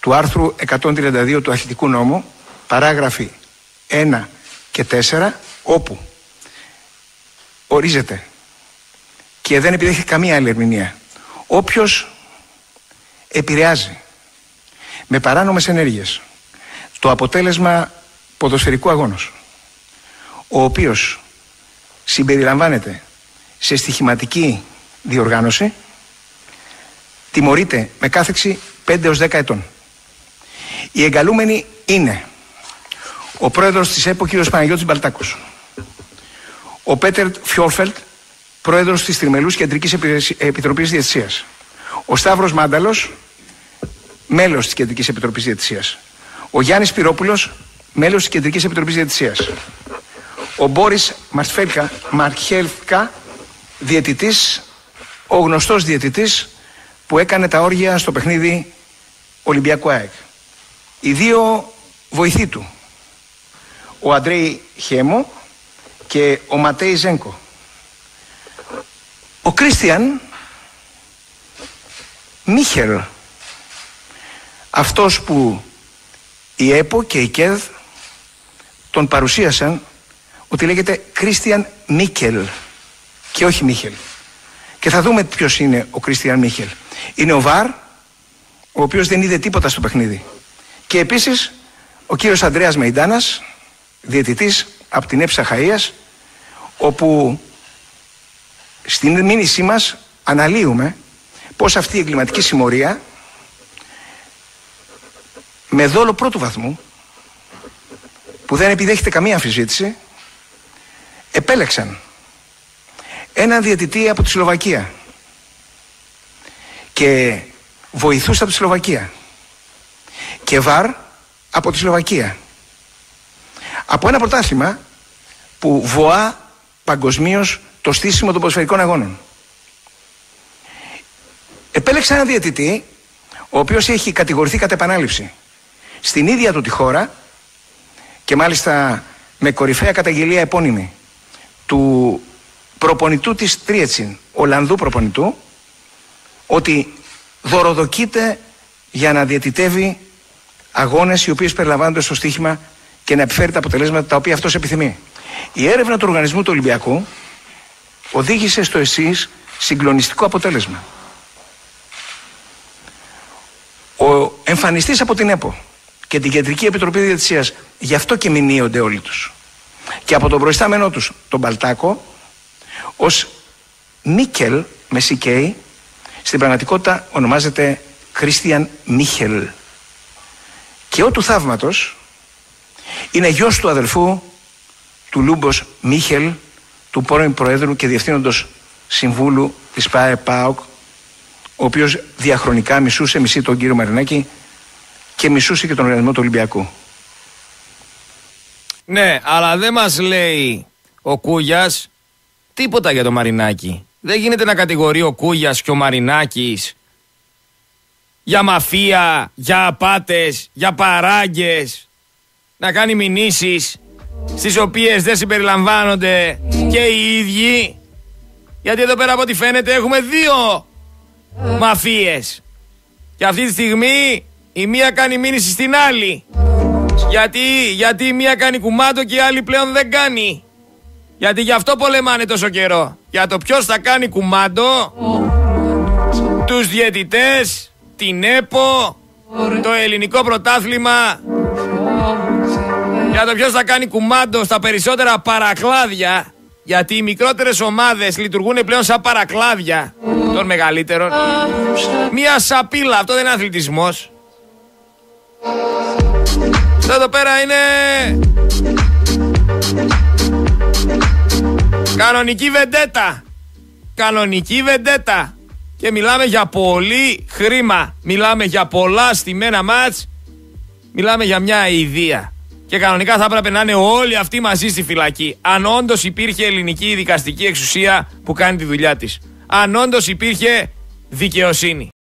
του άρθρου 132 του αρχιτικού νόμου παράγραφοι 1 και 4 όπου ορίζεται και δεν επιδέχεται καμία άλλη ερμηνεία. Όποιος επηρεάζει με παράνομες ενέργειες το αποτέλεσμα ποδοσφαιρικού αγώνος ο οποίος συμπεριλαμβάνεται σε στοιχηματική διοργάνωση τιμωρείται με κάθεξη 5 έως 10 ετών. Οι εγκαλούμενοι είναι ο πρόεδρος της ΕΠΟ κ. Παναγιώτης Μπαλτάκος, ο Πέτερ Φιόρφελτ, πρόεδρος της Τριμελούς Κεντρικής Επιτροπής Διαιτησίας, ο Σταύρος Μάνταλος, μέλος της Κεντρικής Επιτροπής Διαιτησίας, ο Γιάννης Πυρόπουλος, μέλος της Κεντρικής Επιτροπής Διαιτησίας, ο Μπόρις Μαρχέλκα, διαιτητής, ο γνωστός διαιτητής που έκανε τα όργια στο παιχνίδι Ολυμπιακού ΑΕΚ. Οι δύο βοηθοί του, ο Αντρέι Χέμο και ο Ματέι Ζέγκο. Ο Κρίστιαν Μίχελ, αυτός που η ΕΠΟ και η ΚΕΔ τον παρουσίασαν ότι λέγεται Κρίστιαν Μίκελ και όχι Μίχελ. Και θα δούμε ποιος είναι ο Κρίστιαν Μίχελ. Είναι ο Βαρ, ο οποίος δεν είδε τίποτα στο παιχνίδι. Και επίσης ο κύριος Ανδρέας Μεϊντάνας, διαιτητής από την Έψα Χαΐας, όπου στην μήνυσή μας αναλύουμε πως αυτή η εγκληματική συμμορία με δόλο πρώτου βαθμού που δεν επιδέχεται καμία αμφισβήτηση επέλεξαν έναν διαιτητή από τη Σλοβακία και βοηθούς από τη Σλοβακία και βαρ από τη Σλοβακία από ένα πρωτάθλημα που βοά παγκοσμίως το στήσιμο των ποδοσφαιρικών αγώνων. Επέλεξα έναν διαιτητή ο οποίος έχει κατηγορηθεί κατά επανάληψη στην ίδια του τη χώρα και μάλιστα με κορυφαία καταγγελία επώνυμη του προπονητού της Τρίετσιν, Ολλανδού προπονητού, ότι δωροδοκείται για να διαιτητεύει αγώνες οι οποίες περιλαμβάνονται στο στοίχημα και να επιφέρει τα αποτελέσματα τα οποία αυτός επιθυμεί. Η έρευνα του οργανισμού του Ολυμπιακού οδήγησε στο εσείς συγκλονιστικό αποτέλεσμα. Ο εμφανιστής από την ΕΠΟ και την Κεντρική Επιτροπή Διατησίας γι' αυτό και μηνύονται όλοι τους και από τον προϊστάμενό τους τον Παλτάκο ως Μίκελ με Σικέι στην πραγματικότητα ονομάζεται Κρίστιαν Μίχελ και ο του θαύματος είναι γιος του αδελφού του Λούμπος Μίχελ του πρώην Προέδρου και Διευθύνοντος Συμβούλου της ΠΑΕ ΠΑΟΚ ο οποίος διαχρονικά μισούσε μισή τον κύριο Μαρινάκη και μισούσε και τον οργανισμό του Ολυμπιακού. Ναι, αλλά δεν μας λέει ο Κούγιας τίποτα για το Μαρινάκη. Δεν γίνεται να κατηγορεί ο Κούγιας και ο Μαρινάκης για μαφία, για απάτες, για παράγκες, να κάνει μηνύσεις στις οποίες δεν συμπεριλαμβάνονται και οι ίδιοι. Γιατί εδώ πέρα από ό,τι φαίνεται έχουμε δύο μαφίες. Και αυτή τη στιγμή η μία κάνει μήνυση στην άλλη. Γιατί, γιατί η μία κάνει κουμάντο και η άλλη πλέον δεν κάνει. Γιατί γι' αυτό πολεμάνε τόσο καιρό. Για το ποιος θα κάνει κουμάντο, τους διαιτητές, την ΕΠΟ, το ελληνικό πρωτάθλημα. Για το ποιος θα κάνει κουμάντο στα περισσότερα παρακλάδια. Γιατί οι μικρότερες ομάδες λειτουργούν πλέον σαν παρακλάδια των μεγαλύτερων. Μία σαπίλα, αυτό δεν είναι αθλητισμός. Εδώ πέρα είναι κανονική βεντέτα. Κανονική βεντέτα. Και μιλάμε για πολύ χρήμα. Μιλάμε για πολλά στημένα μάτς. Μιλάμε για μια ιδέα. Και κανονικά θα έπρεπε να είναι όλοι αυτοί μαζί στη φυλακή. Αν όντως υπήρχε ελληνική δικαστική εξουσία που κάνει τη δουλειά της. Αν όντως υπήρχε δικαιοσύνη.